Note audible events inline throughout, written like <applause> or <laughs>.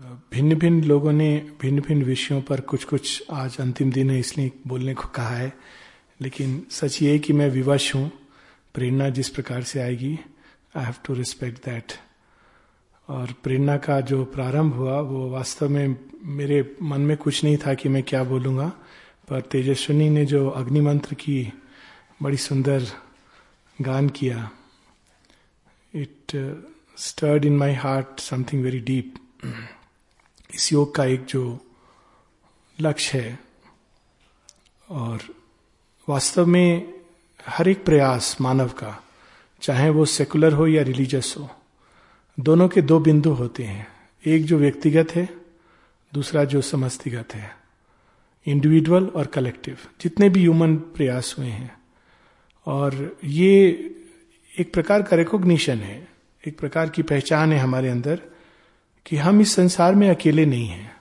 भिन्न भिन्न लोगों ने भिन्न भिन्न विषयों पर कुछ कुछ आज अंतिम दिन है इसलिए बोलने को कहा है। लेकिन सच ये कि मैं विवश हूँ। प्रेरणा जिस प्रकार से आएगी I have to respect that और प्रेरणा का जो प्रारंभ हुआ, वो वास्तव में मेरे मन में कुछ नहीं था कि मैं क्या बोलूँगा। पर तेजस्विनी ने जो अग्नि मंत्र की बड़ी सुंदर गान किया it stirred in my heart something very deep इस योग का एक जो लक्ष्य है और वास्तव में हर एक प्रयास मानव का, चाहे वो सेकुलर हो या रिलीजियस हो, दोनों के दो बिंदु होते हैं। एक जो व्यक्तिगत है, दूसरा जो समस्तिगत है, इंडिविजुअल और कलेक्टिव, जितने भी ह्यूमन प्रयास हुए हैं। और ये एक प्रकार का रिकॉग्निशन है, एक प्रकार की पहचान है हमारे अंदर कि हम इस संसार में अकेले नहीं हैं।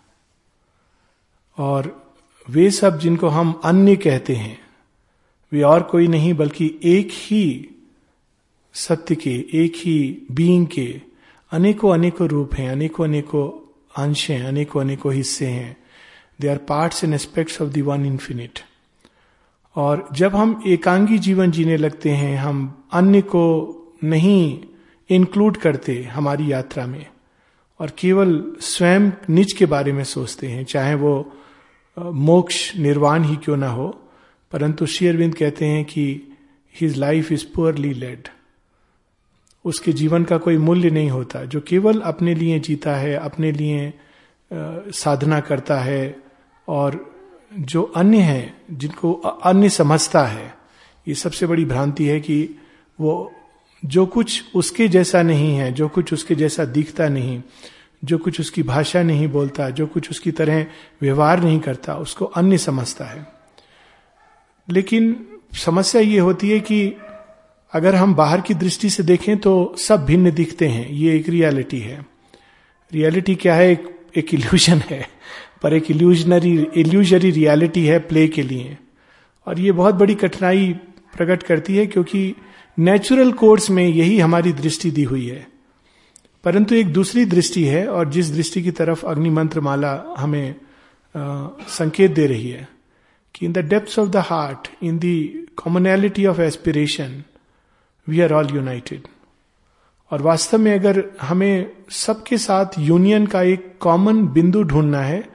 और वे सब जिनको हम अन्य कहते हैं, वे और कोई नहीं, बल्कि एक ही सत्य के, एक ही बीइंग के अनेकों अनेकों रूप हैं अनेकों अनेकों अंश हैं अनेकों अनेकों हिस्से हैं। They are parts and aspects of the one infinite और जब हम एकांगी जीवन जीने लगते हैं, हम अन्य को नहीं इंक्लूड करते हमारी यात्रा में। और केवल स्वयं निज के बारे में सोचते हैं, चाहे वो मोक्ष निर्वाण ही क्यों ना हो, परंतु शेयरविंद कहते हैं कि his life is poorly led उसके जीवन का कोई मूल्य नहीं होता, जो केवल अपने लिए जीता है, अपने लिए साधना करता है, और जो अन्य है, जिनको अन्य समझता है, ये सबसे बड़ी भ्रांति है कि वो जो कुछ उसके जैसा नहीं है जो कुछ उसके जैसा दिखता नहीं जो कुछ उसकी भाषा नहीं बोलता जो कुछ उसकी तरह व्यवहार नहीं करता उसको अन्य समझता है। लेकिन समस्या ये होती है कि अगर हम बाहर की दृष्टि से देखें तो सब भिन्न दिखते हैं ये एक रियलिटी है। रियलिटी क्या है? एक, एक इल्यूजन है पर एक इल्यूजनरी इल्यूजरी रियलिटी है प्ले के लिए। और ये बहुत बड़ी कठिनाई प्रकट करती है क्योंकि नेचुरल कोर्स में यही हमारी दृष्टि दी हुई है। परंतु एक दूसरी दृष्टि है और जिस दृष्टि की तरफ़ अग्नि मंत्र माला हमें आ, संकेत दे रही है कि in the depth of the heart in the commonality of aspiration we are all united और वास्तव में अगर हमें सबके साथ यूनियन का एक कॉमन बिंदु ढूंढना है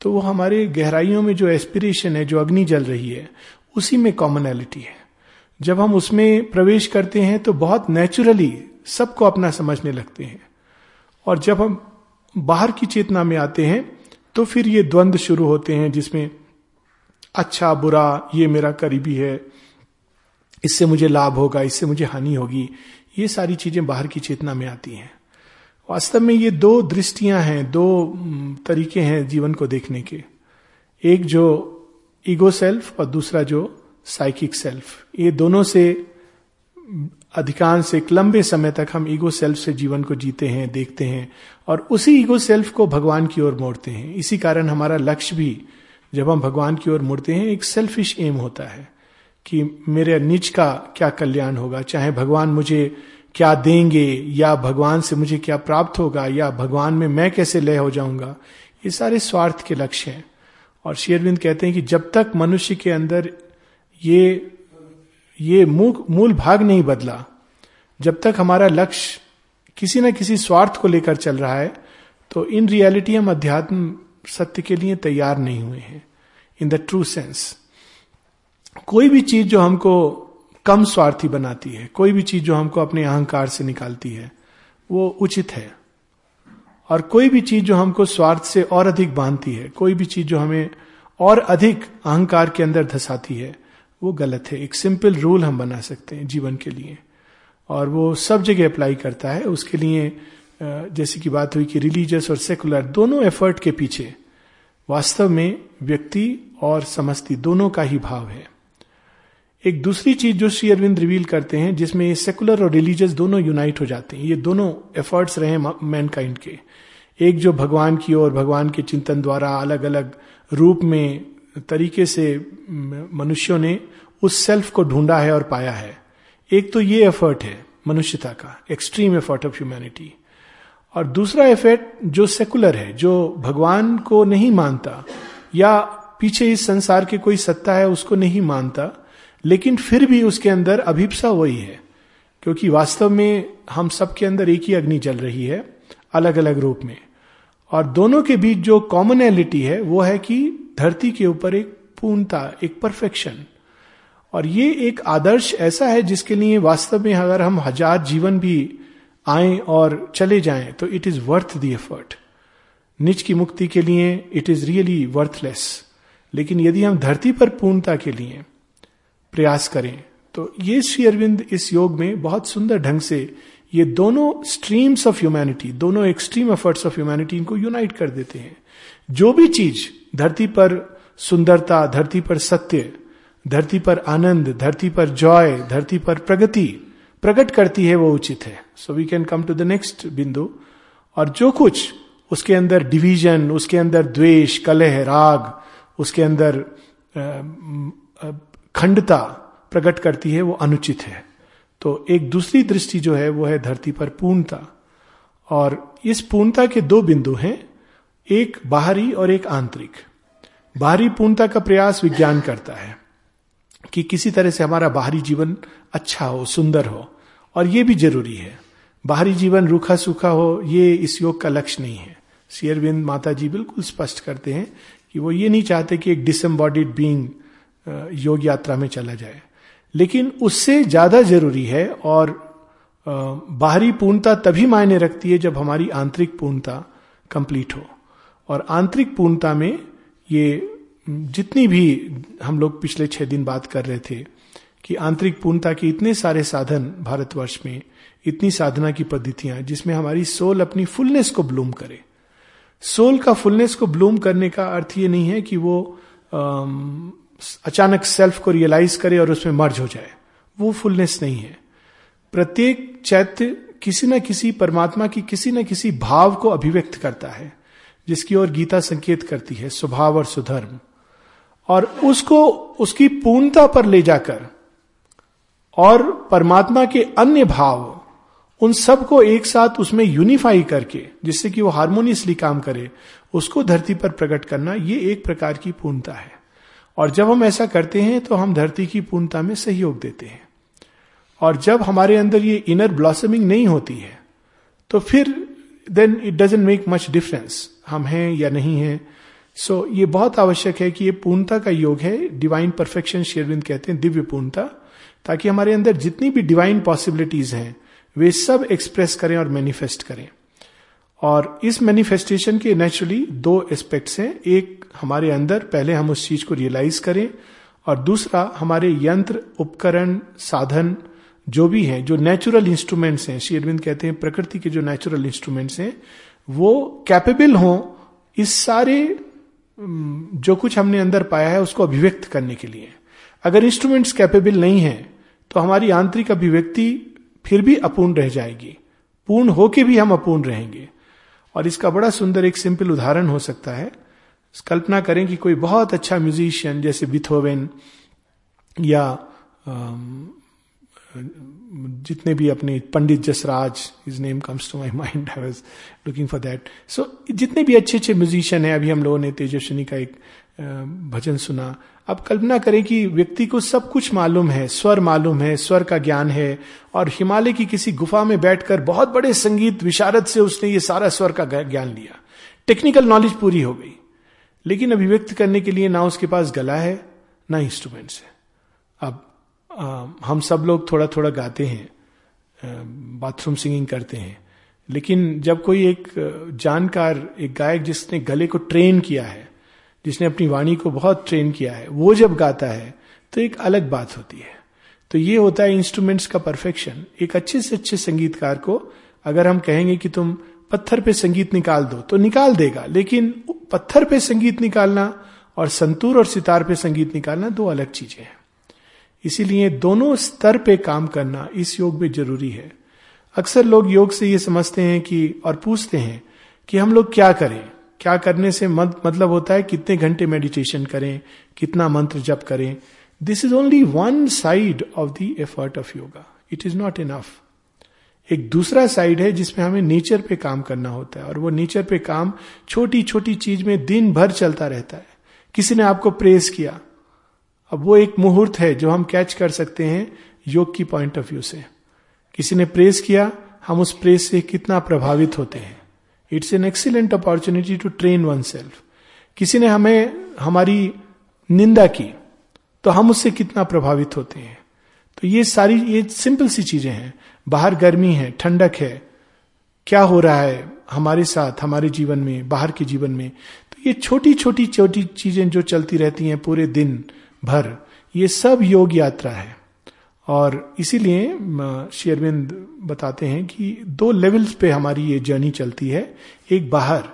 तो वो हमारे गहराइयों में जो एस्पिरेशन है जो अग्नि जल रही है उसी में कॉमनैलिटी है। जब हम उसमें प्रवेश करते हैं तो बहुत नेचुरली सबको अपना समझने लगते हैं। और जब हम बाहर की चेतना में आते हैं तो फिर ये द्वंद्व शुरू होते हैं जिसमें अच्छा बुरा, ये मेरा करीबी है, इससे मुझे लाभ होगा, इससे मुझे हानि होगी। ये सारी चीज़ें बाहर की चेतना में आती हैं। वास्तव में ये दो दृष्टियाँ हैं, दो तरीके हैं जीवन को देखने के। एक जो ईगो सेल्फ और दूसरा जो साइकिक सेल्फ ये दोनों से अधिकांश एक लंबे समय तक हम ईगो सेल्फ से जीवन को जीते हैं, देखते हैं और उसी ईगो सेल्फ को भगवान की ओर मोड़ते हैं। इसी कारण हमारा लक्ष्य भी जब हम भगवान की ओर मुड़ते हैं, एक सेल्फिश एम होता है कि मेरे निज का क्या कल्याण होगा, चाहे भगवान मुझे क्या देंगे या भगवान से मुझे क्या प्राप्त होगा या भगवान में मैं कैसे लय हो जाऊँगा, ये सारे स्वार्थ के लक्ष्य हैं। और शेरविंद कहते हैं कि जब तक मनुष्य के अंदर ये ये मूल भाग नहीं बदला। जब तक हमारा लक्ष्य किसी न किसी स्वार्थ को लेकर चल रहा है तो इन रियलिटी हम अध्यात्म सत्य के लिए तैयार नहीं हुए हैं। इन द ट्रू सेंस कोई भी चीज़ जो हमको कम स्वार्थी बनाती है, कोई भी चीज़ जो हमको अपने अहंकार से निकालती है, वो उचित है। और कोई भी चीज़ जो हमको स्वार्थ से और अधिक बांधती है, कोई भी चीज़ जो हमें और अधिक अहंकार के अंदर धसाती है वो गलत है। एक सिंपल रूल हम बना सकते हैं जीवन के लिए। और वो सब जगह अप्लाई करता है। उसके लिए जैसे की बात हुई कि रिलीजियस और सेकुलर दोनों एफर्ट के पीछे, वास्तव में व्यक्ति और समस्ती दोनों का ही भाव है। एक दूसरी चीज़ जो श्री अरविंद रिवील करते हैं, जिसमें सेकुलर और रिलीजियस दोनों यूनाइट हो जाते हैं। ये दोनों एफर्ट्स रहे मैनकाइंड के। एक जो भगवान की ओर, भगवान के चिंतन द्वारा अलग अलग रूप में तरीके से मनुष्यों ने उस सेल्फ को ढूंढा है और पाया है। एक तो ये एफर्ट है, मनुष्यता का एक्सट्रीम एफर्ट ऑफ़ ह्यूमैनिटी और दूसरा एफर्ट जो सेकुलर है, जो भगवान को नहीं मानता, या पीछे इस संसार के कोई सत्ता है उसको नहीं मानता, लेकिन फिर भी उसके अंदर अभिप्सा वही है। क्योंकि वास्तव में हम सबके अंदर एक ही अग्नि जल रही है अलग अलग रूप में। और दोनों के बीच जो कॉमनैलिटी है, वो है कि धरती के ऊपर एक पूर्णता, एक परफेक्शन और ये एक आदर्श ऐसा है जिसके लिए वास्तव में अगर हम हज़ार जीवन भी आए और चले जाएँ तो it is worth the effort निच की मुक्ति के लिए इट इज़ रियली वर्थलेस लेकिन यदि हम धरती पर पूर्णता के लिए प्रयास करें तो ये श्री अरविंद इस योग में बहुत सुंदर ढंग से ये दोनों स्ट्रीम्स ऑफ़ ह्यूमैनिटी दोनों एक्सट्रीम एफर्ट्स ऑफ़ ह्यूमैनिटी इनको यूनाइट कर देते हैं। जो भी चीज़, धरती पर सुंदरता, धरती पर सत्य, धरती पर आनंद, धरती पर जॉय धरती पर प्रगति, प्रकट करती है, वो उचित है। So we can come to the next बिंदु। और जो कुछ, उसके अंदर डिवीज़न उसके अंदर द्वेष, कलह, राग, उसके अंदर खंडता प्रकट करती है, वो अनुचित है। तो एक दूसरी दृष्टि जो है, वो है धरती पर पूर्णता। और इस पूर्णता के दो बिंदु हैं, एक बाहरी और एक आंतरिक। बाहरी पूर्णता का प्रयास विज्ञान करता है कि किसी तरह से हमारा बाहरी जीवन अच्छा हो, सुंदर हो, और ये भी ज़रूरी है। बाहरी जीवन रूखा सूखा हो, ये इस योग का लक्ष्य नहीं है। शेयरविंद माता जी बिल्कुल स्पष्ट करते हैं कि वो ये नहीं चाहते कि एक डिसम्बॉडीड बींग योग यात्रा में चला जाए। लेकिन उससे ज़्यादा ज़रूरी है और बाहरी पूर्णता तभी मायने रखती है जब हमारी आंतरिक पूर्णता कंप्लीट हो। और आंतरिक पूर्णता में ये जितनी भी हम लोग पिछले छह दिन बात कर रहे थे कि आंतरिक पूर्णता के इतने सारे साधन भारतवर्ष में, इतनी साधना की पद्धतियाँ जिसमें हमारी सोल अपनी फुलनेस को ब्लूम करे। सोल का फुलनेस को ब्लूम करने का अर्थ ये नहीं है कि वो अचानक सेल्फ को रियलाइज़ करे और उसमें मर्ज हो जाए। वो फुलनेस नहीं है। प्रत्येक चैत्य किसी न किसी परमात्मा की किसी न किसी भाव को अभिव्यक्त करता है, जिसकी ओर गीता संकेत करती है, स्वभाव और सुधर्म। और उसको, उसकी पूर्णता पर ले जाकर और परमात्मा के अन्य भाव, उन सबको एक साथ उसमें यूनिफाई करके, जिससे कि वो हारमोनियसली काम करे, उसको धरती पर प्रकट करना, ये एक प्रकार की पूर्णता है। और जब हम ऐसा करते हैं तो हम धरती की पूर्णता में सहयोग देते हैं। और जब हमारे अंदर ये इनर ब्लॉसमिंग नहीं होती है तो फिर then it doesn't make much difference हम हैं या नहीं हैं। सो so, ये बहुत आवश्यक है कि ये पूर्णता का योग है डिवाइन परफेक्शन शेरविंद कहते हैं दिव्य पूर्णता ताकि हमारे अंदर जितनी भी डिवाइन पॉसिबिलिटीज हैं वे सब एक्सप्रेस करें और मैनिफेस्ट करें। और इस मैनिफेस्टेशन के नेचुरली दो एस्पेक्ट्स हैं। एक हमारे अंदर, पहले हम उस चीज़ को रियलाइज़ करें और दूसरा हमारे यंत्र, उपकरण, साधन जो भी हैं, जो नेचुरल इंस्ट्रूमेंट्स हैं, श्री अरविंद कहते हैं प्रकृति के जो नेचुरल इंस्ट्रूमेंट्स हैं, वो कैपेबल हों इस सारे जो कुछ हमने अंदर पाया है उसको अभिव्यक्त करने के लिए। अगर इंस्ट्रूमेंट्स कैपेबल नहीं है तो हमारी आंतरिक अभिव्यक्ति फिर भी अपूर्ण रह जाएगी। पूर्ण होके भी हम अपूर्ण रहेंगे। और इसका बड़ा सुंदर एक सिंपल उदाहरण हो सकता है। कल्पना करें कि कोई बहुत अच्छा म्यूजिशियन, जैसे बिथोवेन या जितने भी अपने Pandit Jasraj is name comes to my mind I was looking for that so जितने भी अच्छे अच्छे म्यूजिशियन हैं, अभी हम लोगों ने तेजस्विनी का एक भजन सुना। अब कल्पना करें कि व्यक्ति को सब कुछ मालूम है स्वर मालूम है स्वर का ज्ञान है और हिमालय की किसी गुफा में बैठकर बहुत बड़े संगीत विशारद से उसने ये सारा स्वर का ज्ञान लिया। टेक्निकल नॉलेज पूरी हो गई। लेकिन अभिव्यक्त करने के लिए ना उसके पास गला है ना इंस्ट्रूमेंट्स है। अब आ, हम सब लोग थोड़ा थोड़ा गाते हैं बाथरूम सिंगिंग करते हैं। लेकिन जब कोई एक जानकार एक गायक जिसने गले को ट्रेन किया है जिसने अपनी वाणी को बहुत ट्रेन किया है, वो जब गाता है तो एक अलग बात होती है। तो ये होता है इंस्ट्रूमेंट्स का परफेक्शन एक अच्छे से अच्छे संगीतकार को अगर हम कहेंगे कि तुम पत्थर पे संगीत निकाल दो तो निकाल देगा, लेकिन पत्थर पे संगीत निकालना और संतूर और सितार पे संगीत निकालना दो अलग चीज़ें हैं। इसीलिए दोनों स्तर पे काम करना इस योग में ज़रूरी है। अक्सर लोग योग से ये समझते हैं कि, और पूछते हैं कि हम लोग क्या करें? क्या करने से मत, मतलब होता है कितने घंटे मेडिटेशन करें कितना मंत्र जप करें। This is only one side of the effort of yoga it is not enough एक दूसरा साइड है जिसमें हमें नेचर पे काम करना होता है और वो नेचर पे काम छोटी छोटी चीज़ में दिन भर चलता रहता है। किसी ने आपको प्रेस किया। अब वो एक मुहूर्त है जो हम कैच कर सकते हैं योग की पॉइंट ऑफ़ व्यू से। किसी ने प्रेस किया हम उस प्रेस से कितना प्रभावित होते हैं। It's an excellent opportunity to train oneself किसी ने हमें, हमारी निंदा की तो हम उससे कितना प्रभावित होते हैं। तो ये सारी, ये सिंपल सी चीज़ें हैं। बाहर गर्मी है, ठंडक है, क्या हो रहा है हमारे साथ, हमारे जीवन में, बाहर के जीवन में? तो ये छोटी छोटी छोटी चीज़ें जो चलती रहती हैं पूरे दिन भर, ये सब योग यात्रा है। और इसीलिए शेरविंद बताते हैं कि दो लेवल्स पे हमारी ये जर्नी चलती है। एक बाहर,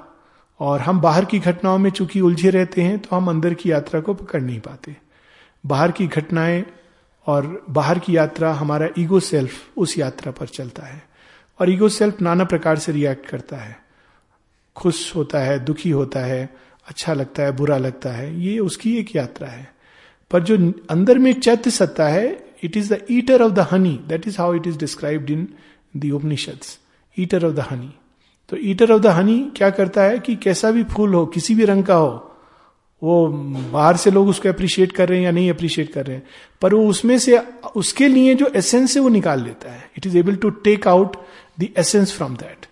और हम बाहर की घटनाओं में चूँकि उलझे रहते हैं तो हम अंदर की यात्रा को पकड़ नहीं पाते। बाहर की घटनाएँ और बाहर की यात्रा हमारा ईगो सेल्फ उस यात्रा पर चलता है। और ईगो सेल्फ नाना प्रकार से रिएक्ट करता है। खुश होता है, दुखी होता है अच्छा लगता है, बुरा लगता है, ये उसकी एक यात्रा है। पर जो अंदर में चैत्य सत्ता है it is the eater of the honey that is how it is described in the Upanishads eater of the honey तो ईटर ऑफ़ द हनी क्या करता है कि कैसा भी फूल हो, किसी भी रंग का हो, वो बाहर से लोग उसको अप्रिशिएट कर रहे हैं या नहीं अप्रिशिएट कर रहे हैं, पर वो उसमें से, उसके लिए जो एसेंस है वो निकाल लेता है। It is able to take out the essence from that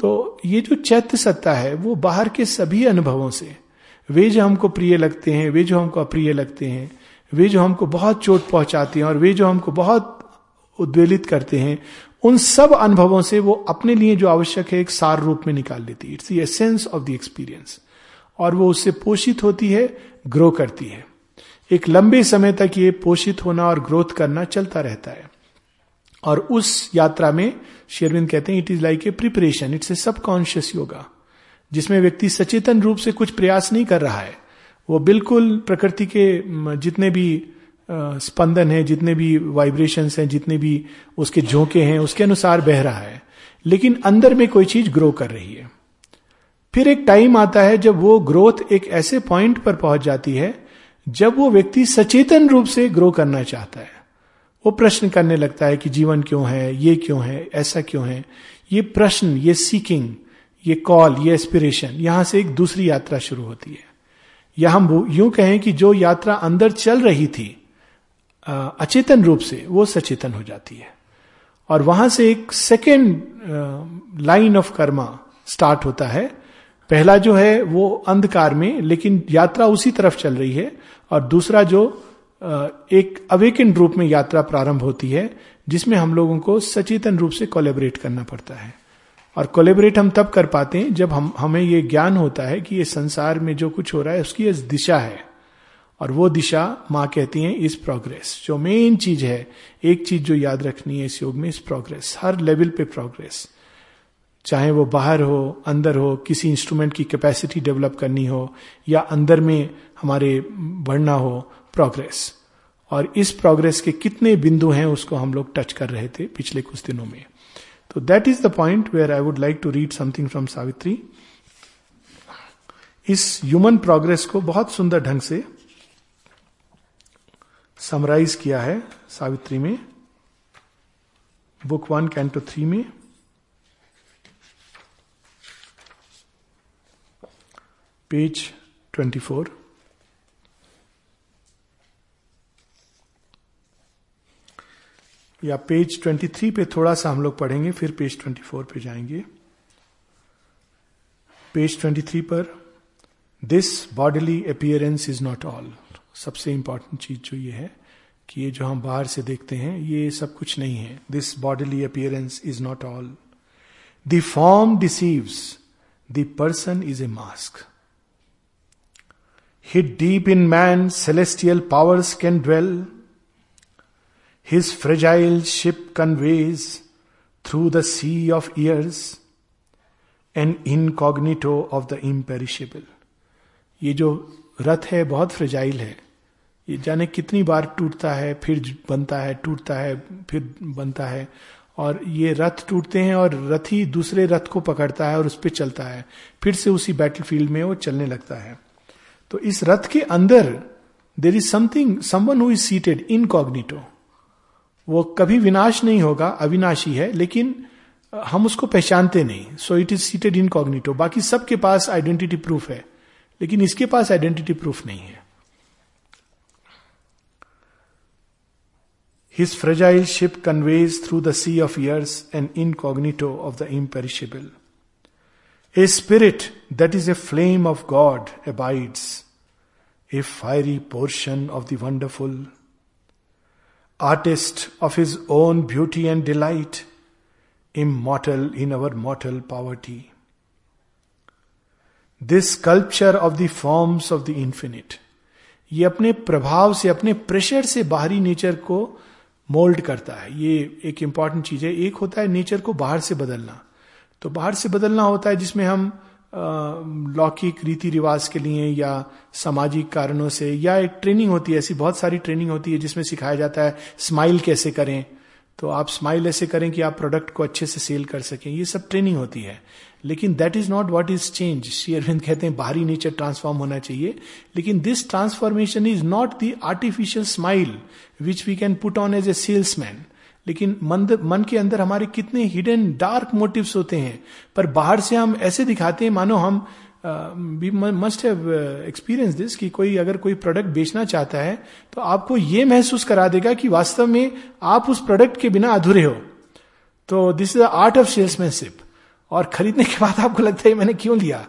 तो ये जो चैत्य सत्ता है, वो बाहर के सभी अनुभवों से, वे जो हमको प्रिय लगते हैं, वे जो हमको अप्रिय लगते हैं वे जो हमको बहुत चोट पहुंचाते हैं और वे जो हमको बहुत उद्वेलित करते हैं, उन सब अनुभवों से वो अपने लिए जो आवश्यक है, एक सार रूप में निकाल लेती है। It's the essence of the experience और वो उससे पोषित होती है ग्रो करती है। एक लंबे समय तक ये पोषित होना और ग्रोथ करना चलता रहता है। और उस यात्रा में शेरविंद कहते हैं it is like a preparation it's a subconscious yoga जिसमें व्यक्ति सचेतन रूप से कुछ प्रयास नहीं कर रहा है। वो बिल्कुल प्रकृति के जितने भी स्पंदन है, जितने भी वाइब्रेशंस हैं, जितने भी उसके झोंके हैं, उसके अनुसार बह रहा है। लेकिन अंदर में कोई चीज़ ग्रो कर रही है। फिर एक टाइम आता है जब वो ग्रोथ एक ऐसे पॉइंट पर पहुँच जाती है, जब वो व्यक्ति सचेतन रूप से ग्रो करना चाहता है। वो प्रश्न करने लगता है कि जीवन क्यों है, ये क्यों है, ऐसा क्यों है? ये प्रश्न, ये सीकिंग ये कॉल ये एस्पिरेशन यहाँ से एक दूसरी यात्रा शुरू होती है। या हम यूँ कहें कि जो यात्रा अंदर चल रही थी अचेतन रूप से, वो सचेतन हो जाती है। और वहाँ से एक second line of karma start होता है। पहला जो है, वो अंधकार में, लेकिन यात्रा उसी तरफ़ चल रही है। और दूसरा जो एक अवेकन रूप में यात्रा प्रारंभ होती है, जिसमें हम लोगों को सचेतन रूप से कोलेबरेट करना पड़ता है। और कोलेबरेट हम तब कर पाते हैं जब हम, हमें ये ज्ञान होता है कि ये संसार में जो कुछ हो रहा है, उसकी दिशा है। और वो दिशा माँ कहती है इस प्रोग्रेस जो मेन चीज़ है, एक चीज़ जो याद रखनी है इस योग में इस प्रोग्रेस हर लेवल पे प्रोग्रेस चाहे वो बाहर हो, अंदर हो, किसी इंस्ट्रूमेंट की कैपेसिटी डेवलप करनी हो, या अंदर में हमारे बढ़ना हो प्रोग्रेस और इस प्रोग्रेस के कितने बिंदु हैं, उसको हम लोग टच कर रहे थे पिछले कुछ दिनों में। तो that is the point where I would like to read something from Savitri इस ह्यूमन प्रोग्रेस को बहुत सुंदर ढंग से समराइज किया है सावित्री में बुक वन कैंटो थ्री में। पेज ट्वेंटी फोर या पेज 23 पे थोड़ा सा हम लोग पढ़ेंगे, फिर पेज 24 पे जाएँगे। पेज 23 पर this bodily appearance is not all सबसे इंपॉर्टेंट चीज़ जो ये है कि ये जो हम बाहर से देखते हैं, ये सब कुछ नहीं है। This bodily appearance is not all the form deceives the person is a mask hid deep in man celestial powers can dwell His fragile ship conveys through the sea of years an incognito of the imperishable. ये जो रथ है, बहुत fragile है। ये जाने कितनी बार टूटता है, फिर बनता है, टूटता है, फिर बनता है। और ये रथ टूटते हैं और रथी दूसरे रथ को पकड़ता है और उस पर चलता है। फिर से उसी बैटल में वो चलने लगता है। तो इस रथ के अंदर there is something someone who is seated incognito वो कभी विनाश नहीं होगा, अविनाशी है, लेकिन हम उसको पहचानते नहीं। So it is seated incognito बाकी सबके पास आइडेंटिटी प्रूफ है, लेकिन इसके पास आइडेंटिटी प्रूफ नहीं है। His fragile ship conveys through the sea of years and incognito of the imperishable a spirit that is a flame of God abides a fiery portion of the wonderful artist of his own beauty and delight, immortal in our mortal poverty. This sculpture of the forms of the infinite. ये अपने प्रभाव से अपने pressure से बाहरी nature को mould करता है ये एक इंपॉर्टेंट चीज़ है एक होता है नेचर को बाहर से बदलना तो बाहर से बदलना होता है जिसमें हम लौकिक रीति रिवाज के लिए या सामाजिक कारणों से, या एक ट्रेनिंग होती है, ऐसी बहुत सारी ट्रेनिंग होती है जिसमें सिखाया जाता है, स्माइल कैसे करें। तो आप स्माइल ऐसे करें कि आप प्रोडक्ट को अच्छे से सेल कर सकें, ये सब ट्रेनिंग होती है। लेकिन that is not what is change Shri Aurobindo कहते हैं, बाहरी नेचर ट्रांसफॉर्म होना चाहिए। लेकिन this transformation is not the artificial smile which we can put on as a salesman लेकिन मन मन के अंदर हमारे कितने हिडन डार्क मोटिव्स होते हैं। पर बाहर से हम ऐसे दिखाते हैं, मानो हम we must have experience this कि कोई अगर कोई प्रोडक्ट बेचना चाहता है तो आपको ये महसूस करा देगा कि वास्तव में आप उस प्रोडक्ट के बिना अधूरे हो। तो this is the art of salesmanship और खरीदने के बाद आपको लगता है, मैंने क्यों लिया?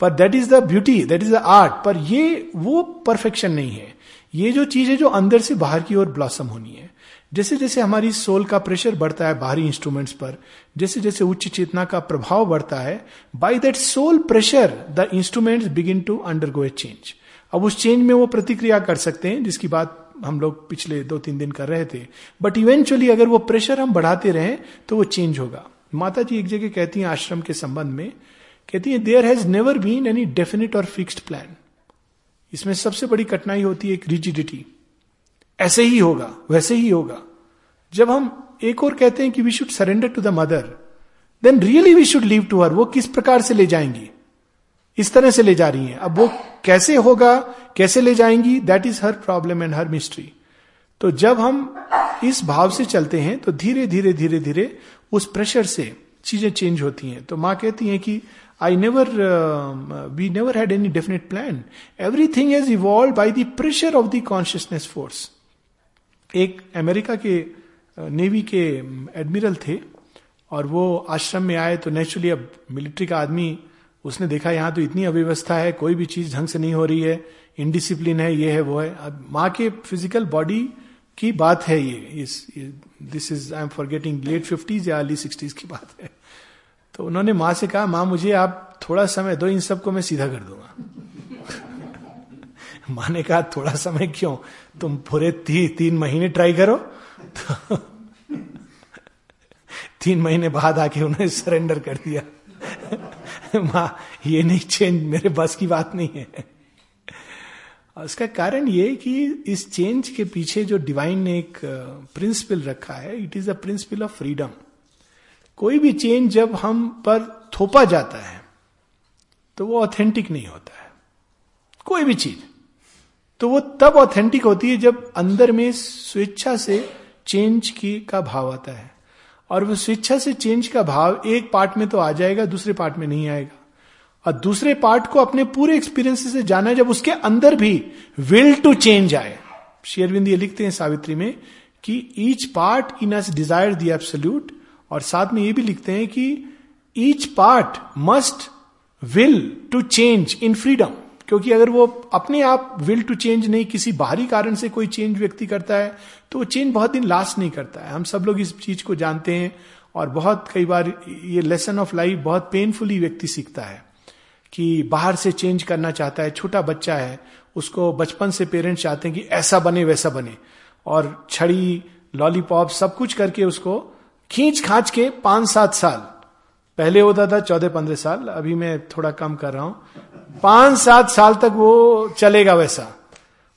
पर that is the beauty that is the art पर ये, वो परफेक्शन नहीं है। ये जो चीज़ है जो अंदर से बाहर की ओर ब्लॉसम होनी है। जैसे जैसे हमारी सोल का प्रेशर बढ़ता है बाहरी इंस्ट्रूमेंट्स पर जैसे जैसे उच्च चेतना का प्रभाव बढ़ता है by that soul pressure the instruments begin to undergo a change अब उस चेंज में वो प्रतिक्रिया कर सकते हैं, जिसकी बात हम लोग पिछले दो तीन दिन कर रहे थे। बट इवेंचुअली अगर वो प्रेशर हम बढ़ाते रहे तो वो चेंज होगा। माता जी एक जगह कहती हैं आश्रम के संबंध में, कहती है there has never been any definite और फिक्स्ड प्लान इसमें सबसे बड़ी कठिनाई होती है एक रिजिडिटी ऐसे ही होगा, वैसे ही होगा। जब हम एक और कहते हैं कि we should surrender to the mother then really we should leave to her वो किस प्रकार से ले जाएँगी? इस तरह से ले जा रही हैं। अब वो कैसे होगा, कैसे ले जाएँगी? That is her problem and her mystery तो जब हम इस भाव से चलते हैं तो धीरे धीरे धीरे धीरे उस प्रेशर से चीज़ें चेंज होती हैं। तो माँ कहती हैं कि I never we never had any definite plan everything has evolve by the pressure of the consciousness force एक अमेरिका के नेवी के एडमिरल थे और वो आश्रम में आए तो नेचुरली अब मिलिट्री का आदमी उसने देखा, यहाँ तो इतनी अव्यवस्था है, कोई भी चीज़ ढंग से नहीं हो रही है इनडिसिप्लिन है, ये है, वो है। अब माँ के फ़िज़िकल बॉडी की बात है ये, इस this is I am for getting late fifties या अर्ली सिक्सटीज की बात है। तो उन्होंने माँ से कहा, माँ, मुझे आप थोड़ा समय दो, इन सबको मैं सीधा कर दूँगा। माँ ने कहा थोड़ा समय क्यों? तुम पूरे ती, तीन महीने ट्राई करो। तो <laughs> तीन महीने बाद आके उन्होंने सरेंडर कर दिया। <laughs> माँ ये नहीं चेंज मेरे बस की बात नहीं है। उसका कारण ये कि इस चेंज के पीछे जो डिवाइन ने एक प्रिंसिपल रखा है it is a principle of freedom कोई भी चेंज जब हम पर थोपा जाता है तो वो ऑथेंटिक नहीं होता है। कोई भी चीज़। तो वो तब ऑथेंटिक होती है जब अंदर में स्वेच्छा से चेंज की का भाव आता है। और वो स्वेच्छा से चेंज का भाव एक पार्ट में तो आ जाएगा, दूसरे पार्ट में नहीं आएगा। और दूसरे पार्ट को अपने पूरे एक्सपीरियंस से जाना जब उसके अंदर भी विल टू चेंज आए। शेयरविंद ये लिखते हैं सावित्री में कि each part in us desire the absolute और साथ में ये भी लिखते हैं कि each part must will to change in freedom क्योंकि अगर वो अपने आप विल टू चेंज नहीं, किसी बाहरी कारण से कोई चेंज व्यक्ति करता है तो वो चेंज बहुत दिन लास्ट नहीं करता है। हम सब लोग इस चीज़ को जानते हैं और बहुत कई बार ये लेसन ऑफ़ लाइफ बहुत पेनफुली व्यक्ति सीखता है कि बाहर से चेंज करना चाहता है, छोटा बच्चा है, उसको बचपन से पेरेंट्स चाहते हैं कि ऐसा बने, वैसा बने। और छड़ी लॉलीपॉप सब कुछ करके उसको खींच खांच के पाँच सात साल पहले होता था चौदह पंद्रह साल, अभी मैं थोड़ा कम कर रहा हूँ। पाँच सात साल तक वो चलेगा वैसा।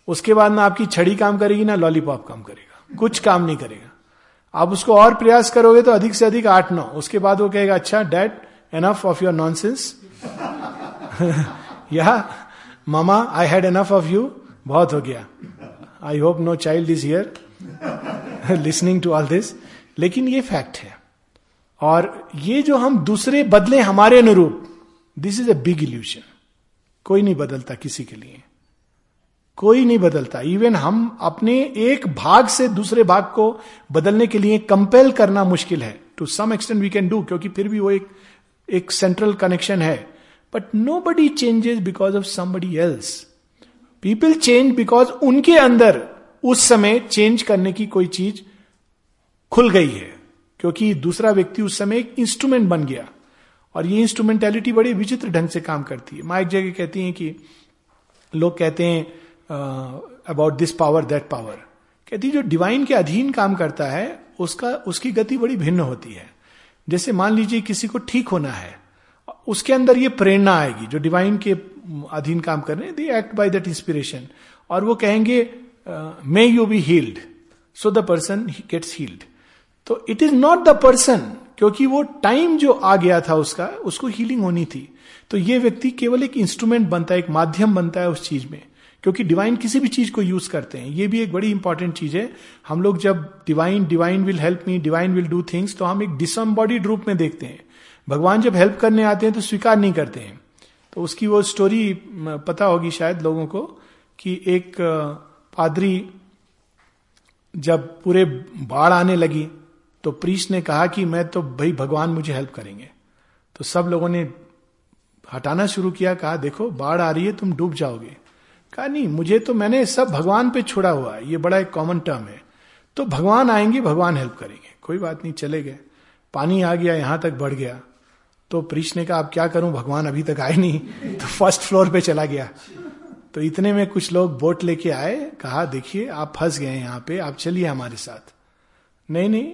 उसके बाद ना आपकी छड़ी काम करेगी, ना लॉलीपॉप काम करेगा। कुछ काम नहीं करेगा। आप उसको और प्रयास करोगे तो अधिक से अधिक आठ नौ उसके बाद वो कहेगा अच्छा dad enough of your nonsense या mama I had enough of you बहुत हो गया। I hope no child is here listening to all this लेकिन ये फैक्ट है। और ये जो हम दूसरे बदले हमारे अनुरूप this is a big illusion कोई नहीं बदलता किसी के लिए। कोई नहीं बदलता। इवन हम अपने एक भाग से दूसरे भाग को बदलने के लिए कंपेल करना मुश्किल है। To some extent we can do क्योंकि फिर भी वो एक एक सेंट्रल कनेक्शन है। But nobody changes because of somebody else people change because उनके अंदर उस समय चेंज करने की कोई चीज़ खुल गई है। क्योंकि दूसरा व्यक्ति उस समय एक इंस्ट्रूमेंट बन गया। और ये इंस्ट्रूमेंटेलिटी बड़ी विचित्र ढंग से काम करती है। माँ एक जगह कहती है कि लोग कहते हैं about this power that power कहती है, जो डिवाइन के अधीन काम करता है, उसका, उसकी गति बड़ी भिन्न होती है। जैसे मान लीजिए किसी को ठीक होना है, उसके अंदर ये प्रेरणा आएगी। जो डिवाइन के अधीन काम कर रहे हैं they act by that inspiration और वो कहेंगे may you be healed so the person gets healed तो it is not the person क्योंकि वो टाइम जो आ गया था उसका, उसको हीलिंग होनी थी। तो ये व्यक्ति केवल एक इंस्ट्रूमेंट बनता है, एक माध्यम बनता है उस चीज़ में, क्योंकि डिवाइन किसी भी चीज़ को यूज़ करते हैं। ये भी एक बड़ी इंपॉर्टेंट चीज़ है। हम लोग जब divine divine will help me divine will do things तो हम एक डिसम्बॉडीड रूप में देखते हैं। भगवान जब हेल्प करने आते हैं तो स्वीकार नहीं करते हैं। तो उसकी वो स्टोरी पता होगी शायद लोगों को, कि एक पादरी जब पूरे बाढ़ आने लगी तो प्रीश ने कहा कि मैं तो भाई, भगवान मुझे हेल्प करेंगे. तो सब लोगों ने हटाना शुरू किया, कहा, देखो, बाढ़ आ रही है, तुम डूब जाओगे. कहा, नहीं, मुझे तो मैंने सब भगवान पे छोड़ा हुआ है, ये बड़ा एक कॉमन टर्म है। तो भगवान आएँगे, भगवान हेल्प करेंगे. कोई बात नहीं, चले गए। पानी आ गया, यहाँ तक बढ़ गया। तो प्रीश ने कहा, अब क्या करूँ? भगवान अभी तक आए नहीं। तो फ़र्स्ट फ्लोर पे चला गया। तो इतने में कुछ लोग बोट लेके आए, कहा, देखिए, आप फंस गए यहाँ पे, आप चलिए हमारे साथ। नहीं नहीं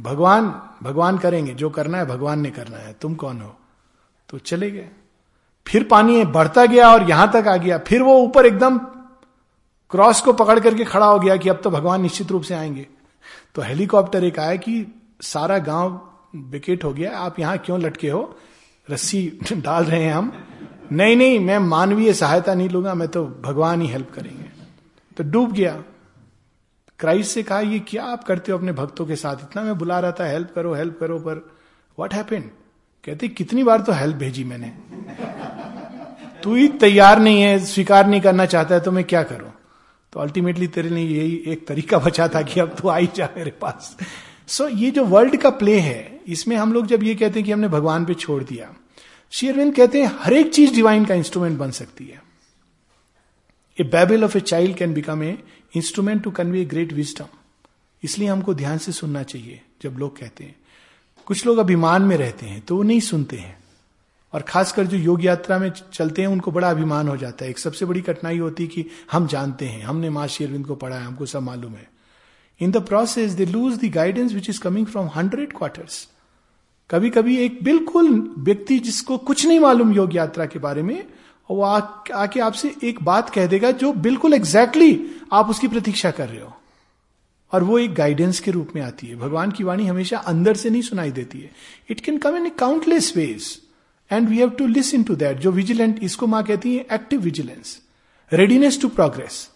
भगवान भगवान करेंगे, जो करना है भगवान ने करना है। तुम कौन हो? तो चले गए। फिर पानी बढ़ता गया और यहाँ तक आ गया। फिर वो ऊपर एकदम क्रॉस को पकड़ करके खड़ा हो गया कि अब तो भगवान निश्चित रूप से आएँगे। तो हेलीकॉप्टर एक आया कि सारा गाँव विकेट हो गया। आप यहाँ क्यों लटके हो? रस्सी <laughs> डाल रहे हैं हम। नहीं नहीं, मैं मानवीय सहायता नहीं लूँगा, मैं तो भगवान ही हेल्प करेंगे। तो डूब गया। क्राइस्ट से कहा ये क्या आप करते हो अपने भक्तों के साथ? इतना मैं बुला रहा था हेल्प करो हेल्प करो पर व्हाट हैपेंड कहते कितनी बार तो हेल्प भेजी मैंने। तू ही तैयार नहीं है स्वीकार नहीं करना चाहता है तो मैं क्या करूँ? तो अल्टीमेटली तेरे लिए यही एक तरीका बचा था कि अब तू आई जा मेरे पास। सो so, ये जो वर्ल्ड का प्ले है इसमें हम लोग जब ये कहते हैं कि हमने भगवान पे छोड़ दिया शेयरविंद कहते हैं हर एक चीज़ डिवाइन का इंस्ट्रूमेंट बन सकती है। A babble of a child can become an instrument to convey great wisdom इसलिए हमको ध्यान से सुनना चाहिए जब लोग कहते हैं। कुछ लोग अभिमान में रहते हैं तो वो नहीं सुनते हैं। और खासकर जो योग यात्रा में चलते हैं, उनको बड़ा अभिमान हो जाता है। एक सबसे बड़ी कठिनाई होती है कि हम जानते हैं, हमने माँ शेरविंद को पढ़ा है हमको सब मालूम है। In the process they lose the guidance which is coming from hundred quarters कभी कभी एक बिल्कुल व्यक्ति जिसको कुछ नहीं मालूम योग यात्रा के बारे में वो आ, आके आपसे एक बात कह देगा जो बिल्कुल एग्जैक्टली exactly आप उसकी प्रतीक्षा कर रहे हो। और वो एक गाइडेंस के रूप में आती है। भगवान की वाणी हमेशा अंदर से नहीं सुनाई देती है। It can come in countless ways and we have to listen to that जो विजिलेंट इसको माँ कहती है active vigilance readiness to progress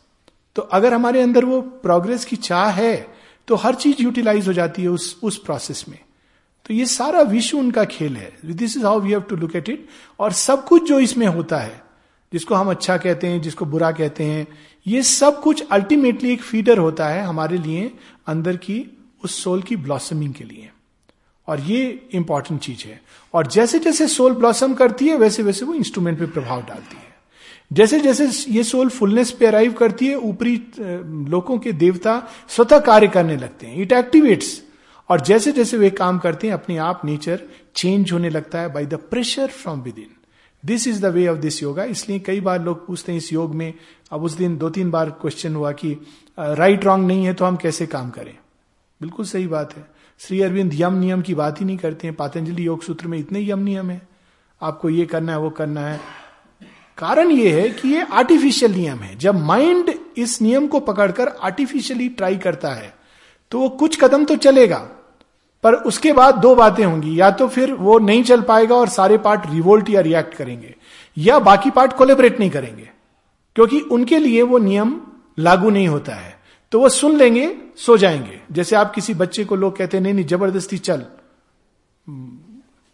तो अगर हमारे अंदर वो प्रोग्रेस की चाह है तो हर चीज़ यूटिलाइज हो जाती है उस उस प्रोसेस में। तो ये सारा विश्व उनका खेल है। This is how we have to look at it और सब कुछ जो इसमें होता है, जिसको हम अच्छा कहते हैं, जिसको बुरा कहते हैं, ये सब कुछ अल्टीमेटली एक फीडर होता है हमारे लिए अंदर की, उस सोल की ब्लॉसमिंग के लिए। और ये इंपॉर्टेंट चीज़ है। और जैसे जैसे सोल ब्लॉसम करती है वैसे वैसे वो इंस्ट्रूमेंट पे प्रभाव डालती है। जैसे जैसे ये सोल फुलनेस पे अराइव करती है, ऊपरी लोगों के देवता स्वतः कार्य करने लगते हैं। इट एक्टिवेट्स और जैसे जैसे वे काम करते हैं, अपने आप नेचर चेंज होने लगता है by the pressure from within this is the way of this yoga इसलिए कई बार लोग पूछते हैं इस योग में, अब उस दिन दो तीन बार क्वेश्चन हुआ कि राइट रॉन्ग नहीं है तो हम कैसे काम करें? बिल्कुल सही बात है। श्री अरविंद यम नियम की बात ही नहीं करते हैं। पातंजलि योग सूत्र में इतने यम नियम है। आपको ये करना है, वो करना है। कारण ये है कि ये आर्टिफिशियल नियम है। जब माइंड इस नियम को पकड़कर आर्टिफिशियली ट्राई करता है तो वो कुछ कदम तो चलेगा। पर उसके बाद दो बातें होंगी। या तो फिर वो नहीं चल पाएगा और सारे पार्ट रिवोल्ट या रिएक्ट करेंगे, या बाकी पार्ट कोलेबरेट नहीं करेंगे, क्योंकि उनके लिए वो नियम लागू नहीं होता है। तो वो सुन लेंगे, सो जाएँगे। जैसे आप किसी बच्चे को लोग कहते हैं, नहीं नहीं, ज़बरदस्ती चल।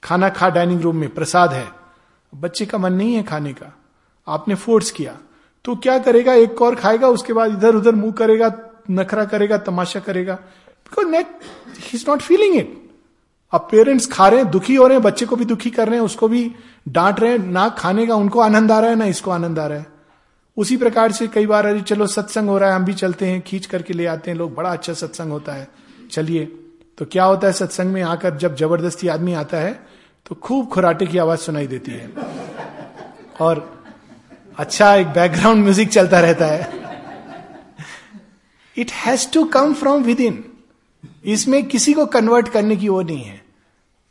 खाना खा डाइनिंग रूम में, प्रसाद है। बच्चे का मन नहीं है खाने का। आपने फोर्स किया। तो क्या करेगा? एक और खाएगा, उसके बाद इधर उधर मुँह करेगा, नखरा करेगा, तमाशा करेगा। Because net he is not feeling it अब पेरेंट्स खा रहे हैं, दुखी हो रहे हैं, बच्चे को भी दुखी कर रहे हैं, उसको भी डांट रहे हैं, ना खाने का उनको आनंद आ रहा है, ना इसको आनंद आ रहा है। उसी प्रकार से कई बार, अरे चलो सत्संग हो रहा है, हम भी चलते हैं, खींच करके ले आते हैं, लोग, बड़ा अच्छा सत्संग होता है। चलिए तो क्या होता है सत्संग में आकर जब ज़बरदस्ती आदमी आता है तो खूब खुराटे की आवाज़ सुनाई देती है। और अच्छा एक बैकग्राउंड म्यूज़िक चलता रहता है। It has to come from within इसमें किसी को कन्वर्ट करने की वो नहीं है।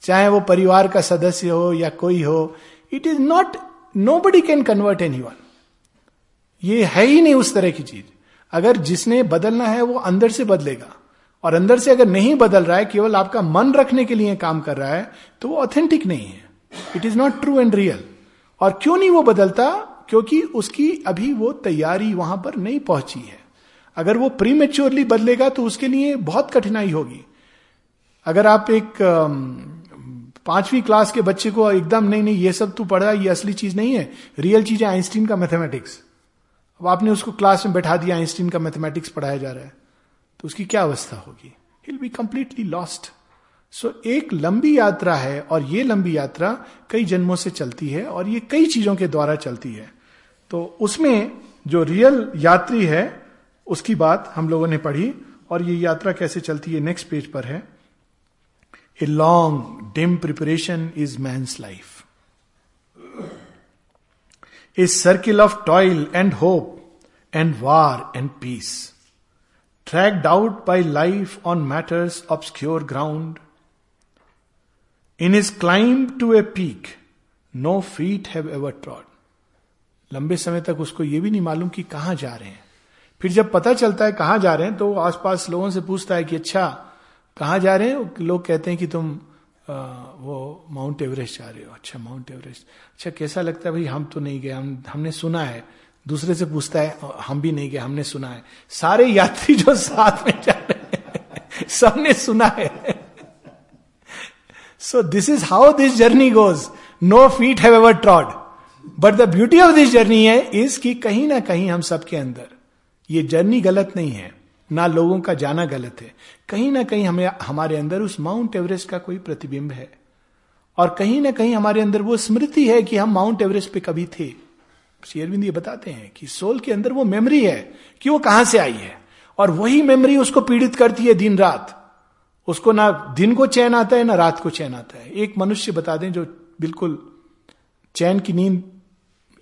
चाहे वो परिवार का सदस्य हो या कोई हो it is not nobody can convert anyone ये है ही नहीं उस तरह की चीज़। अगर जिसने बदलना है, वो अंदर से बदलेगा। और अंदर से अगर नहीं बदल रहा है, केवल आपका मन रखने के लिए काम कर रहा है तो वो ऑथेंटिक नहीं है। It is not true and real और क्यों नहीं वो बदलता? क्योंकि उसकी अभी वो तैयारी वहाँ पर नहीं पहुँची है। अगर वो प्रीमेच्योरली बदलेगा तो उसके लिए बहुत कठिनाई होगी। अगर आप एक पांचवी क्लास के बच्चे को एकदम नहीं नहीं, ये सब तू पढ़ा, ये असली चीज़ नहीं है। रियल चीज़ है आइंस्टीन का मैथमेटिक्स अब आपने उसको क्लास में बैठा दिया आइंस्टीन का मैथमेटिक्स पढ़ाया जा रहा है। तो उसकी क्या अवस्था होगी? He'll be completely lost so एक लंबी यात्रा है और ये लंबी यात्रा कई जन्मों से चलती है और ये कई चीज़ों के द्वारा चलती है। तो उसमें जो रियल यात्री है उसकी बात हम लोगों ने पढ़ी और ये यात्रा कैसे चलती है नेक्स्ट पेज पर है। A long dim preparation is man's life a circle of toil and hope and war and peace tracked out by life on matter's obscure ground in his climb to a peak no feet have ever trod लंबे समय तक उसको यह भी नहीं मालूम कि कहाँ जा रहे हैं। फिर जब पता चलता है कहाँ जा रहे हैं तो आसपास लोगों से पूछता है कि अच्छा कहाँ जा रहे हैं? लोग कहते हैं कि तुम आ, वो माउंट एवरेस्ट जा रहे हो। अच्छा माउंट एवरेस्ट। अच्छा कैसा लगता है भाई हम तो नहीं गए हम हमने सुना है। दूसरे से पूछता है हम भी नहीं गए हमने सुना है। सारे यात्री जो साथ में जा रहे हैं <laughs> सबने सुना है। So this is how this journey goes no feet have ever trod but the beauty of this journey है इज़ कि कहीं ना कहीं हम सबके अंदर ये जर्नी गलत नहीं है, ना लोगों का जाना गलत है। कहीं ना कहीं हमें, हमारे अंदर उस माउंट एवरेस्ट का कोई प्रतिबिंब है। और कहीं ना कहीं हमारे अंदर वो स्मृति है कि हम माउंट एवरेस्ट पे कभी थे। शेयरविंद ये बताते हैं कि सोल के अंदर वो मेमोरी है कि वो कहाँ से आई है। और वही मेमोरी उसको पीड़ित करती है दिन रात। उसको ना दिन को चैन आता है, ना रात को चैन आता है। एक मनुष्य बता दें जो बिल्कुल चैन की नींद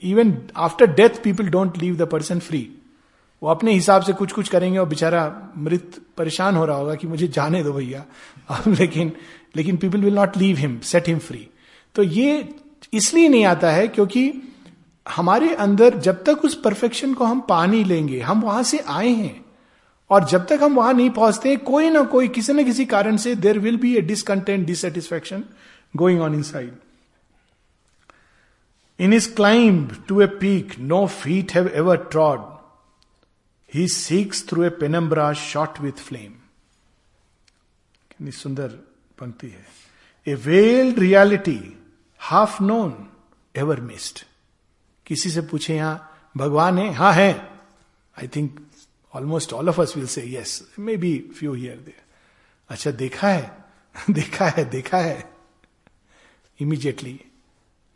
even after death people don't leave the person free वो अपने हिसाब से कुछ कुछ करेंगे और बेचारा मृत परेशान हो रहा होगा कि मुझे जाने दो भैया। <laughs> लेकिन लेकिन people will not leave him set him free तो ये इसलिए नहीं आता है क्योंकि हमारे अंदर जब तक उस परफेक्शन को हम पा नहीं लेंगे, हम वहाँ से आए हैं। और जब तक हम वहाँ नहीं पहुँचते कोई ना कोई, किसी न किसी कारण से there will be a discontent dissatisfaction going on inside in his climb to a peak no feet have ever trod he seeks through a penumbra shot with flame कितनी सुंदर पंक्ति है। A veiled reality half known ever missed किसी से पूछे यहाँ, भगवान है? हाँ है. I think almost all of us will say yes may be few here they अच्छा देखा है देखा है देखा है. Immediately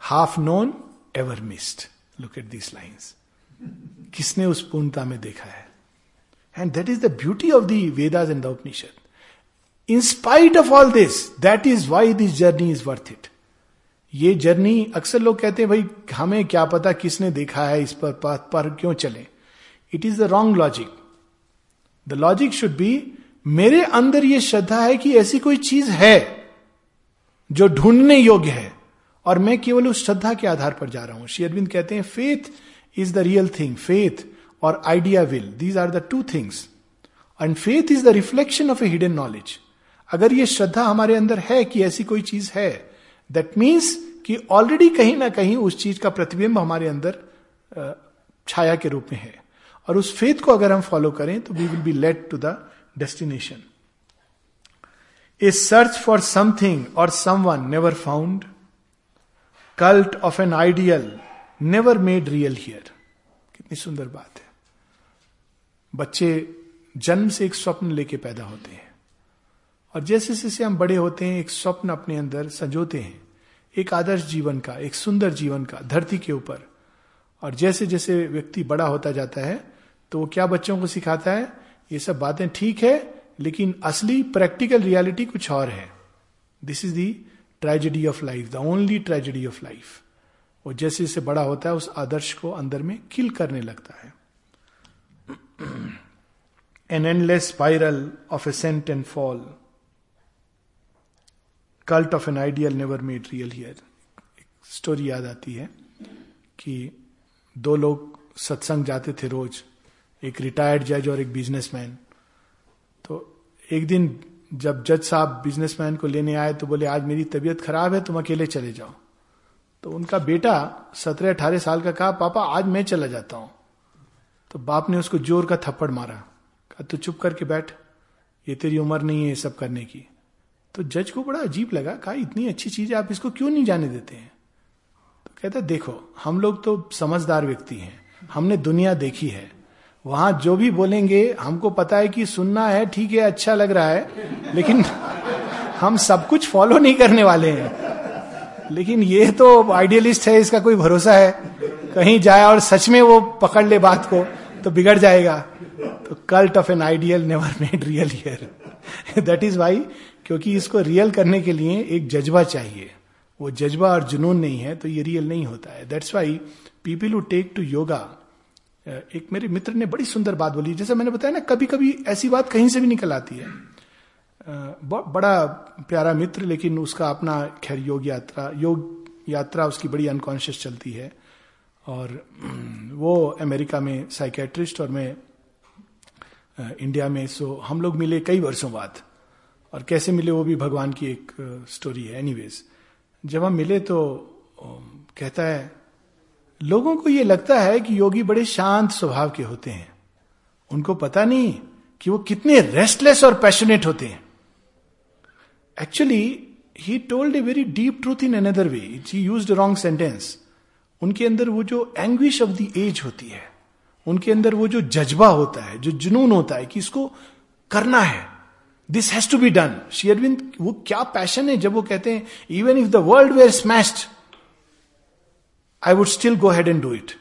half known ever missed look at this lines किसने उस पूर्णता में देखा है? And that is the beauty of the Vedas and the Upanishad in spite of all this that is why this journey is worth it ये जर्नी अक्सर लोग कहते हैं, भाई, हमें क्या पता किसने देखा है, इस पर पाथ पर क्यों चले? It is the wrong logic the logic should be मेरे अंदर यह श्रद्धा है कि ऐसी कोई चीज़ है जो ढूँढने योग्य है और मैं केवल उस श्रद्धा के आधार पर जा रहा हूँ। श्री अरविंद कहते हैं faith is the real thing faith और idea will these are the two things and faith is the reflection of a hidden knowledge अगर ये श्रद्धा हमारे अंदर है कि ऐसी कोई चीज़ है दैट मीन्स कि ऑलरेडी कहीं ना कहीं उस चीज़ का प्रतिबिंब हमारे अंदर छाया के रूप में है। और उस फेथ को अगर हम फॉलो करें तो we will be late to the destination a search for something और someone never found cult of an ideal never made real here कितनी सुंदर बात है। बच्चे जन्म से एक स्वप्न लेके पैदा होते हैं। और जैसे जैसे हम बड़े होते हैं, एक स्वप्न अपने अंदर संजोते हैं। एक आदर्श जीवन का, एक सुंदर जीवन का, धरती के ऊपर। और जैसे जैसे व्यक्ति बड़ा होता जाता है तो वो क्या बच्चों को सिखाता है? ये सब बातें ठीक है, लेकिन असली प्रैक्टिकल रियलिटी कुछ और है। This is the tragedy of life the only tragedy of life वो जैसे जैसे बड़ा होता है, उस आदर्श को अंदर में किल करने लगता है। An endless spiral of ascent and fall cult of an ideal never made real here story याद आती है कि दो लोग सत्संग जाते थे रोज, एक रिटायर्ड जज और एक बिजनेसमैन तो एक दिन जब जज साहब बिजनेसमैन को लेने आए तो बोले, आज मेरी तबीयत खराब है, तुम अकेले चले जाओ. तो उनका बेटा सत्रह अठारह साल का कहा, पापा, आज मैं चला जाता हूँ. तो बाप ने उसको ज़ोर का थप्पड़ मारा। कहा, तू चुप करके बैठ। ये तेरी उम्र नहीं है ये सब करने की। तो जज को बड़ा अजीब लगा, कहा, इतनी अच्छी चीज़ है, आप इसको क्यों नहीं जाने देते हैं? तो कहता, देखो, हम लोग तो समझदार व्यक्ति हैं। हमने दुनिया देखी है। वहाँ जो भी बोलेंगे, हमको पता है कि सुनना है, ठीक है अच्छा लग रहा है, लेकिन <laughs> हम सब कुछ फॉलो नहीं करने वाले हैं। लेकिन ये तो आइडियलिस्ट है, इसका कोई भरोसा है। कहीं जाए और सच में वो पकड़ ले बात को तो बिगड़ जाएगा। तो cult of an ideal never made real here that is why क्योंकि इसको रियल करने के लिए एक जज्बा चाहिए। वो जज्बा और जुनून नहीं है तो ये रियल नहीं होता है। That's why people who take to yoga एक मेरे मित्र ने बड़ी सुंदर बात बोली। जैसे मैंने बताया ना कभी कभी ऐसी बात कहीं से भी निकल आती है। बड़ा प्यारा मित्र, लेकिन उसका अपना खैर योग यात्रा योग यात्रा उसकी बड़ी अनकॉन्शियस चलती है। और <clears throat> वो अमेरिका में साइकेट्रिस्ट और मैं इंडिया में सो हम लोग मिले कई वर्षों बाद। और कैसे मिले वो भी भगवान की एक स्टोरी है। एनीवेज जब हम मिले तो कहता है, लोगों को ये लगता है कि योगी बड़े शांत स्वभाव के होते हैं। उनको पता नहीं कि वो कितने रेस्टलेस और पैशनेट होते हैं। Actually he told a very deep truth in another way use wrong sentence उनके अंदर वो जो एंग्विश ऑफ़ द एज होती है, उनके अंदर वो जो जज्बा होता है, जो जुनून होता है कि इसको करना है this has to be done शेयरविंद वो क्या पैशन है जब वो कहते हैं even if the world were smashed I would still go ahead and do it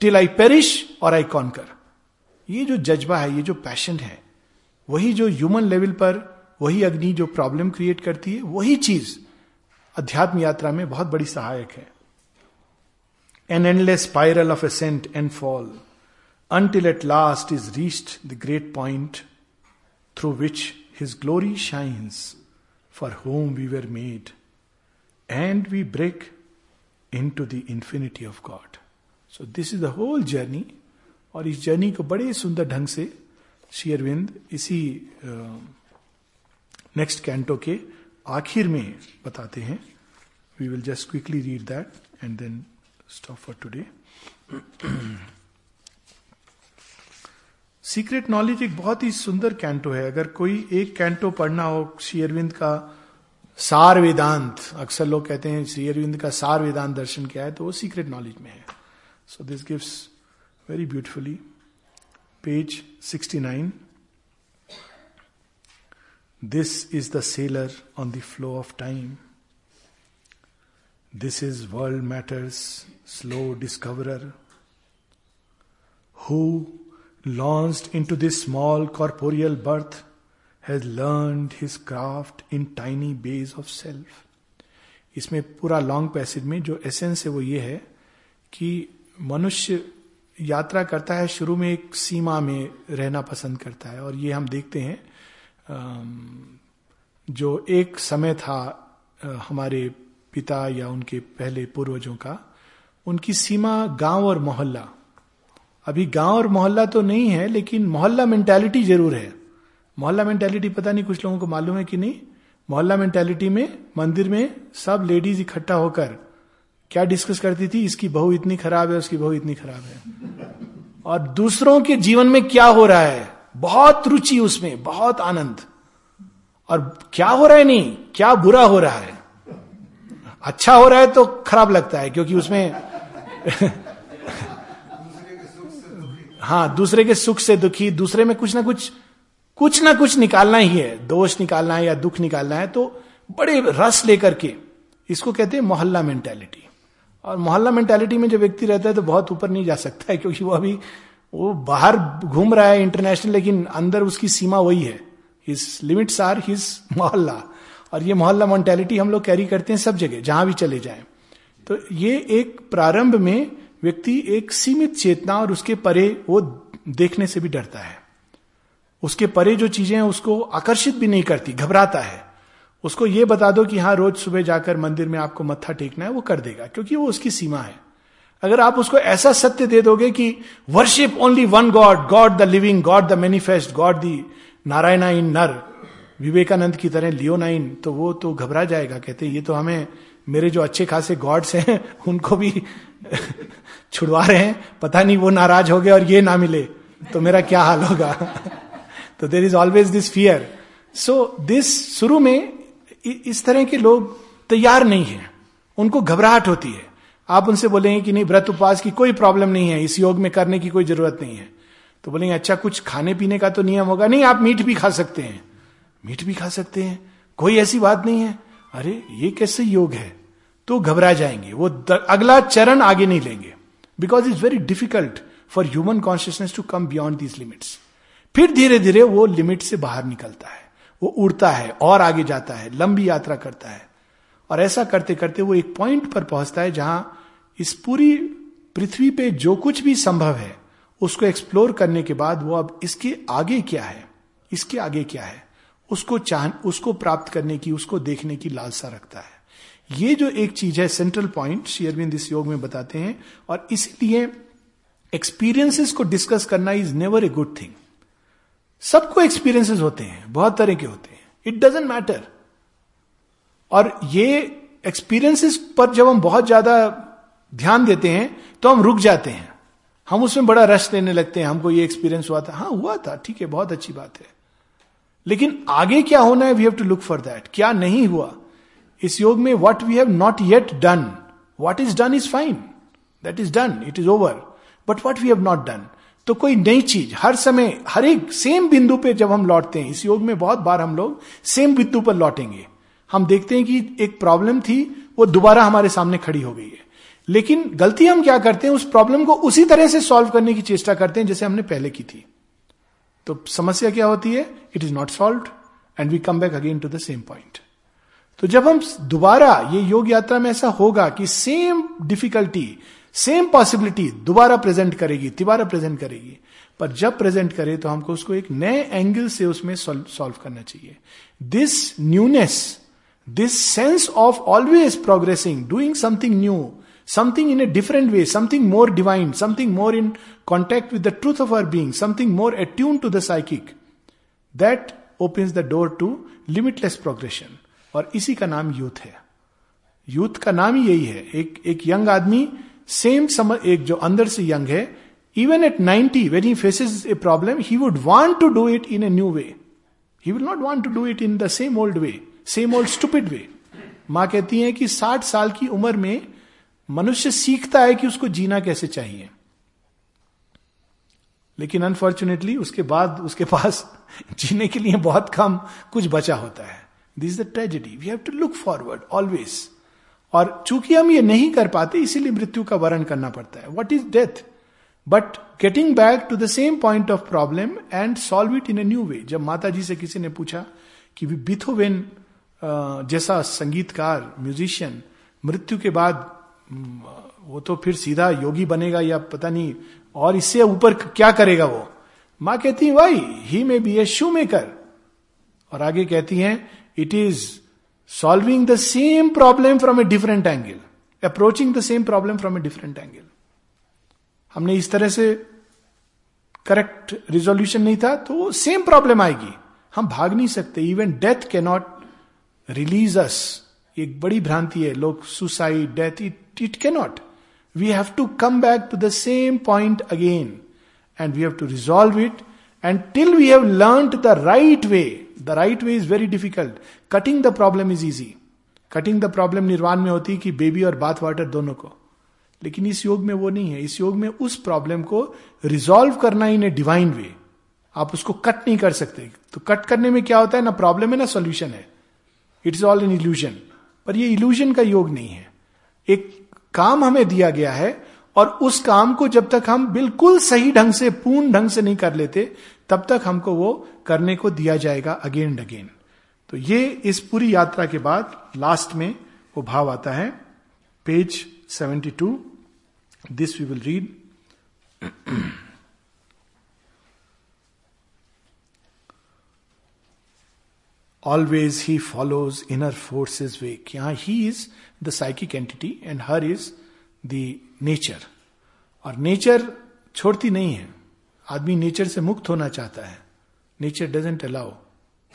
till I perish और आई कॉन्कर ये जो जज्बा है, ये जो पैशन है, वही जो ह्यूमन लेवल पर, वही अग्नि जो प्रॉब्लम क्रिएट करती है, वही चीज़ अध्यात्म यात्रा में बहुत बड़ी सहायक है। An endless spiral of ascent and fall until at last is reached the great point through which his glory shines, for whom we were made, and we break into the infinity of God. So this is the whole journey और इस journey को बड़े सुंदर ढंग से शेयरविंद इसी next uh, canto के आखिर में बताते हैं we will just quickly read that and then Stop for today secret knowledge एक बहुत ही सुंदर कैंटो है। अगर कोई एक कैंटो पढ़ना हो, श्री अरविंद का सार वेदांत, अक्सर लोग कहते हैं, श्री अरविंद का सार वेदांत दर्शन क्या है तो वो सीक्रेट नॉलेज में है। So this gives very beautifully page 69 this is the sailor on the flow of time this is world matter's slow discoverer who launched into this small corporeal birth has learn his craft in tiny bays of self इसमें पूरा long passage में जो essence है वो ये है कि मनुष्य यात्रा करता है, शुरू में एक सीमा में रहना पसंद करता है। और ये हम देखते हैं जो एक समय था हमारे पिता या उनके पहले पूर्वजों का उनकी सीमा गाँव और मोहल्ला। अभी गाँव और मोहल्ला तो नहीं है, लेकिन मोहल्ला मेंटालिटी ज़रूर है। मोहल्ला मेंटेलिटी पता नहीं, कुछ लोगों को मालूम है कि नहीं? मोहल्ला मेंटेलिटी में, मंदिर में सब लेडीज़ इकट्ठा होकर क्या डिस्कस करती थी? इसकी बहू इतनी खराब है, उसकी बहू इतनी खराब है। और दूसरों के जीवन में क्या हो रहा है? बहुत रुचि उसमें, बहुत आनंद। और क्या हो रहा है नहीं? क्या बुरा हो रहा है? अच्छा हो रहा है तो खराब लगता है, क्योंकि उसमें हाँ दूसरे के सुख से दुखी, दूसरे में कुछ ना कुछ कुछ ना कुछ निकालना ही है। दोष निकालना है या दुख निकालना है तो बड़े रस लेकर के इसको कहते हैं मोहल्ला मेंटेलिटी और मोहल्ला मेंटेलिटी में जो व्यक्ति रहता है तो बहुत ऊपर नहीं जा सकता है, क्योंकि वो अभी, वो बाहर घूम रहा है इंटरनेशनल लेकिन अंदर उसकी सीमा वही है। हिज लिमिट्स आर हिज मोहल्ला। और ये मोहल्ला मेंटेलिटी हम लोग कैरी करते हैं सब जगह, जहाँ भी चले जाए। तो ये एक प्रारंभ में व्यक्ति एक सीमित चेतना और उसके परे वो देखने से भी डरता है। उसके परे जो चीज़ें हैं, उसको आकर्षित भी नहीं करती, घबराता है। उसको ये बता दो कि हाँ रोज सुबह जाकर मंदिर में आपको मत्था टेकना है, वो कर देगा, क्योंकि वो उसकी सीमा है। अगर आप उसको ऐसा सत्य दे दोगे कि worship only one god god the living god the manifest god the Narayana in nar, Vivekananda की तरह लियोनाइन तो वो तो घबरा जाएगा, कहते ये तो हमें मेरे जो अच्छे खासे गॉड्स हैं, उनको भी छुड़वा रहे हैं। पता नहीं वो नाराज़ हो गए और ये ना मिले। तो मेरा क्या हाल होगा? तो there is always this fear so this शुरू में इस तरह के लोग तैयार नहीं है। उनको घबराहट होती है। आप उनसे बोलेंगे कि नहीं, व्रत उपवास की कोई प्रॉब्लम नहीं है। इस योग में करने की कोई ज़रूरत नहीं है। तो बोलेंगे अच्छा कुछ खाने पीने का तो नियम होगा? नहीं, आप मीट भी खा सकते हैं। मीट भी खा सकते हैं? कोई ऐसी बात नहीं है। अरे, ये कैसे योग है? तो घबरा जाएँगे। वो अगला चरण आगे नहीं लेंगे। Because it's very difficult for human consciousness to come beyond these limits फिर धीरे धीरे वो लिमिट से बाहर निकलता है। वो उड़ता है, और आगे जाता है, लंबी यात्रा करता है। और ऐसा करते करते वो एक पॉइंट पर पहुँचता है जहाँ इस पूरी पृथ्वी पे जो कुछ भी संभव है, उसको एक्सप्लोर करने के बाद वो अब इसके आगे क्या है? इसके आगे क्या है? उसको चाह, उसको प्राप्त करने की, उसको देखने की लालसा रखता है। ये जो एक चीज़ है सेंट्रल पॉइंट शेयरविंद इस योग में बताते हैं, और इसीलिए एक्सपीरियंसेस को डिस्कस करना is never a good thing सबको एक्सपीरियंसेस होते हैं, बहुत तरह के होते हैं। इट डजेंट मैटर और ये एक्सपीरियंसेस पर जब हम बहुत ज़्यादा ध्यान देते हैं तो हम रुक जाते हैं। हम उसमें बड़ा रश लेने लगते हैं, हमको ये एक्सपीरियंस हुआ था। हाँ हुआ था, ठीक है, बहुत अच्छी बात है। लेकिन आगे क्या होना है? We have to look for that क्या नहीं हुआ? इस योग में what we have not yet done what is done is fine that is done it is over but what we have not done तो कोई नई चीज़, हर समय, हर एक सेम बिंदु पे जब हम लौटते हैं, इस योग में बहुत बार हम लोग सेम बिंदु पर लौटेंगे। हम देखते हैं कि एक प्रॉब्लम थी, वो दोबारा हमारे सामने खड़ी हो गई है। लेकिन गलती हम क्या करते हैं? उस प्रॉब्लम को उसी तरह से सॉल्व करने की चेष्टा करते हैं जैसे हमने पहले की थी। तो समस्या क्या होती है? It is not solve and we come back again to the same point तो जब हम दोबारा ये योग यात्रा में ऐसा होगा कि सेम डिफिकल्टी सेम पॉसिबिलिटी दोबारा प्रेजेंट करेगी, तिबारा प्रेजेंट करेगी, पर जब प्रेजेंट करे तो हमको उसको एक नए एंगल से उसमें सॉल्व करना चाहिए। This newness this sense of always progressing doing something new something in a different way something more divine something more in contact with the truth of our being something more attune to the psychic that opens the door to limitless progression और इसी का नाम youth है youth का नाम ही यही है एक एक यंग आदमी सेम समझ एक जो अंदर से यंग है even at ninety when he faces a problem he would want to do it in a new way he will not want to do it in the same old way same old stupid way माँ कहती है कि साठ साल की उम्र में मनुष्य सीखता है कि उसको जीना कैसे चाहिए। लेकिन अनफॉर्चुनेटली उसके बाद, उसके पास <laughs> जीने के लिए बहुत कम कुछ बचा होता है। This the tragedy we have to look forward always और चूँकि हम ये नहीं कर पाते, इसीलिए मृत्यु का वर्ण करना पड़ता है। What is death but getting back to the same point of problem and solve it in a new way जब माता जी से किसी ने पूछा कि बिथोवेन जैसा संगीतकार म्यूजिशियन मृत्यु के बाद वो तो फिर सीधा योगी बनेगा या पता नहीं, और इससे ऊपर क्या करेगा वो? माँ कहती है वाई ही में बी ए शू मेकर और आगे कहती हैं it is solving the same problem from a different angle approaching the same problem from a different angle हमने इस तरह से करेक्ट रिजोल्यूशन नहीं था तो सेम प्रॉब्लम आएगी। हम भाग नहीं सकते। Even death can not release us एक बड़ी भ्रांति है, लोग suicide death it it can not we have to come back to the same point again and we have to resolve it and till we have learn the right way the right way is very difficult cutting the problem is easy cutting the problem निर्वाण में होती कि baby और bath water दोनों को लेकिन इस योग में वो नहीं है इस योग में उस प्रॉब्लम को रिजॉल्व करना इन ए डिवाइन वे आप उसको कट नहीं कर सकते। तो कट करने में क्या होता है? ना प्रॉब्लम है, ना सोल्यूशन है। It is all in illusion पर ये इल्यूजन का योग नहीं है। एक काम हमें दिया गया है और उस काम को जब तक हम बिल्कुल सही ढंग से, पूर्ण ढंग से नहीं कर लेते, तब तक हमको वो करने को दिया जाएगा अगेन एंड अगेन। तो ये इस पूरी यात्रा के बाद लास्ट में वो भाव आता है। Page 72 this we will read always he follows inner forces wake यहाँ he is the psychic entity and her is the nature और नेचर छोड़ती नहीं है। आदमी नेचर से मुक्त होना चाहता है। नेचर डजेंट अलाउ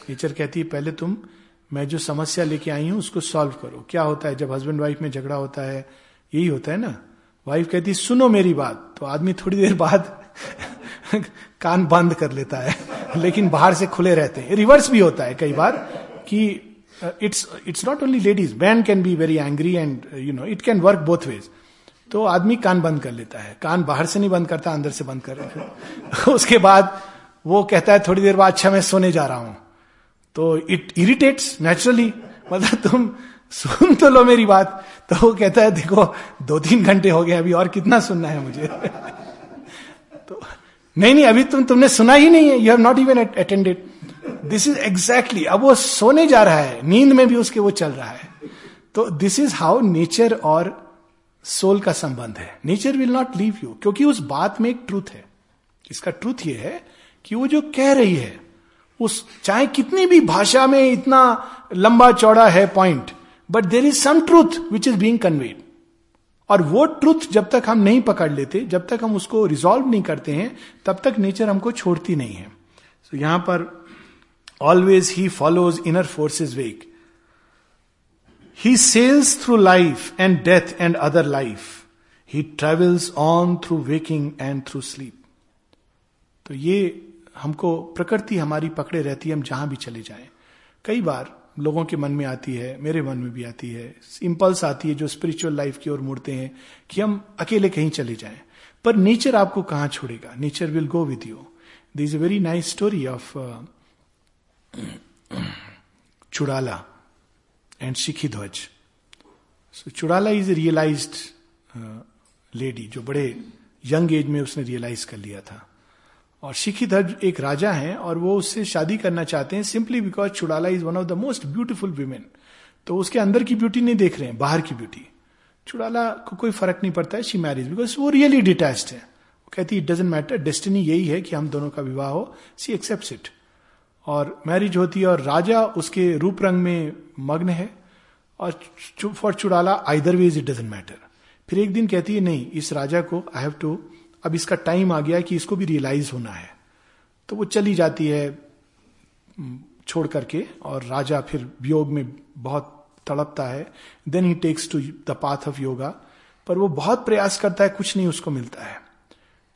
नेचर कहती है, पहले तुम, मैं जो समस्या लेके आई हूँ, उसको सॉल्व करो। क्या होता है, जब हस्बैंड वाइफ में झगड़ा होता है, यही होता है ना? वाइफ कहती सुनो मेरी बात। तो आदमी थोड़ी देर बाद <laughs> कान बंद कर लेता है, लेकिन बाहर से खुले रहते हैं। रिवर्स भी होता है कई बार कि it's it's not only ladies man can be very angry and you know it can work both ways तो आदमी कान बंद कर लेता है। कान बाहर से नहीं बंद करता, अंदर से बंद कर <laughs> उसके बाद वो कहता है, थोड़ी देर बाद अच्छा मैं सोने जा रहा हूँ। तो इट इरिटेट्स नेचुरली मतलब तुम सुन तो लो मेरी बात। तो वो कहता है, देखो दो तीन घंटे हो गए अभी और कितना सुनना है मुझे? <laughs> तो नहीं नहीं, अभी तुम, तुमने सुना ही नहीं है। You have not even attended this is exactly अब वो सोने जा रहा है नींद में भी उसके वो चल रहा है। तो दिस इज़ हाउ नेचर और सोल का संबंध है। Nature will not leave you क्योंकि उस बात में एक ट्रूथ है। इसका ट्रूथ ये है कि वो जो कह रही है उस चाहे कितनी भी भाषा में इतना लंबा चौड़ा है point but there is some truth which is being conveyed और वो ट्रूथ जब तक हम नहीं पकड़ लेते जब तक हम उसको रिजॉल्व नहीं करते हैं तब तक नेचर हमको छोड़ती नहीं है। So, यहाँ पर always he follows inner forces wake he sails through life and death and other life he travels on through waking and through sleep तो ये हमको प्रकृति हमारी पकड़े रहती है, हम जहाँ भी चले जाएँ। कई बार लोगों के मन में आती है, मेरे मन में भी आती है इम्पल्स आती है जो स्पिरिचुअल लाइफ की ओर मुड़ते हैं कि हम अकेले कहीं चले जाएँ। पर नेचर आपको कहाँ छोड़ेगा? Nature will go with you this is a very nice story of Chudala and Shikhidhwaja so Chudala is realized lady जो बड़े यंग एज में उसने रियलाइज़ कर लिया था। और शिखीधर एक राजा हैं और वो उससे शादी करना चाहते हैं simply because Chudala is one of the most beautiful women तो उसके अंदर की ब्यूटी नहीं देख रहे हैं, बाहर की ब्यूटी चुड़ाला को कोई फ़र्क नहीं पड़ता है शी मैरिज बिकॉज़ वो रियली डिटैच्ड है। वो कहती है इट डजेंट मैटर डेस्टिनी यही है कि हम दोनों का विवाह हो सी एक्सेप्ट इट और मैरिज होती है और राजा उसके रूप रंग में मग्न है और चुप for Chudala either ways it doesn't matter फिर एक दिन कहती है, नहीं, इस राजा को आई हैव टू अब इसका टाइम आ गया कि इसको भी रियलाइज़ होना है. तो वो चली जाती है छोड़ करके और राजा फिर वियोग में बहुत तड़पता है। Then he takes to the path of yoga पर वो बहुत प्रयास करता है, कुछ नहीं उसको मिलता है।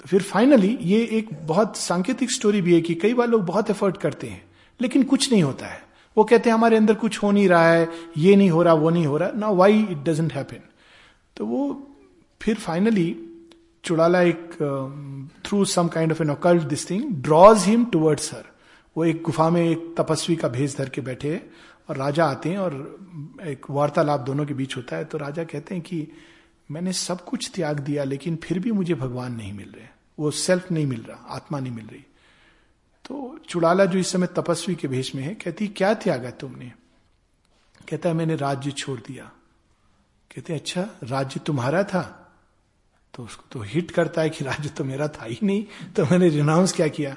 फिर फाइनली ये एक बहुत सांकेतिक स्टोरी भी है कि कई बार लोग बहुत एफर्ट करते हैं, लेकिन कुछ नहीं होता है। वो कहते हैं, हमारे अंदर कुछ हो नहीं रहा है, ये नहीं हो रहा, वो नहीं हो रहा। ना वाई इट डजेंट हैपन तो वो फिर फाइनली चुड़ाला एक through some kind of an occult this thing draws him towards her वो एक गुफा में एक तपस्वी का भेज धर के बैठे और राजा आते हैं और एक वार्तालाप दोनों के बीच होता है। तो राजा कहते हैं कि मैंने सब कुछ त्याग दिया, लेकिन फिर भी मुझे भगवान नहीं मिल रहे। वो सेल्फ नहीं मिल रहा, आत्मा नहीं मिल रही। तो चुड़ाला जो इस समय तपस्वी के भेष में है, कहती, क्या त्यागा तुमने? कहता है, मैंने राज्य छोड़ दिया। कहते अच्छा राज्य तुम्हारा था? तो उसको तो हिट करता है कि राज्य तो मेरा था ही नहीं तो मैंने रिनाउंस क्या किया?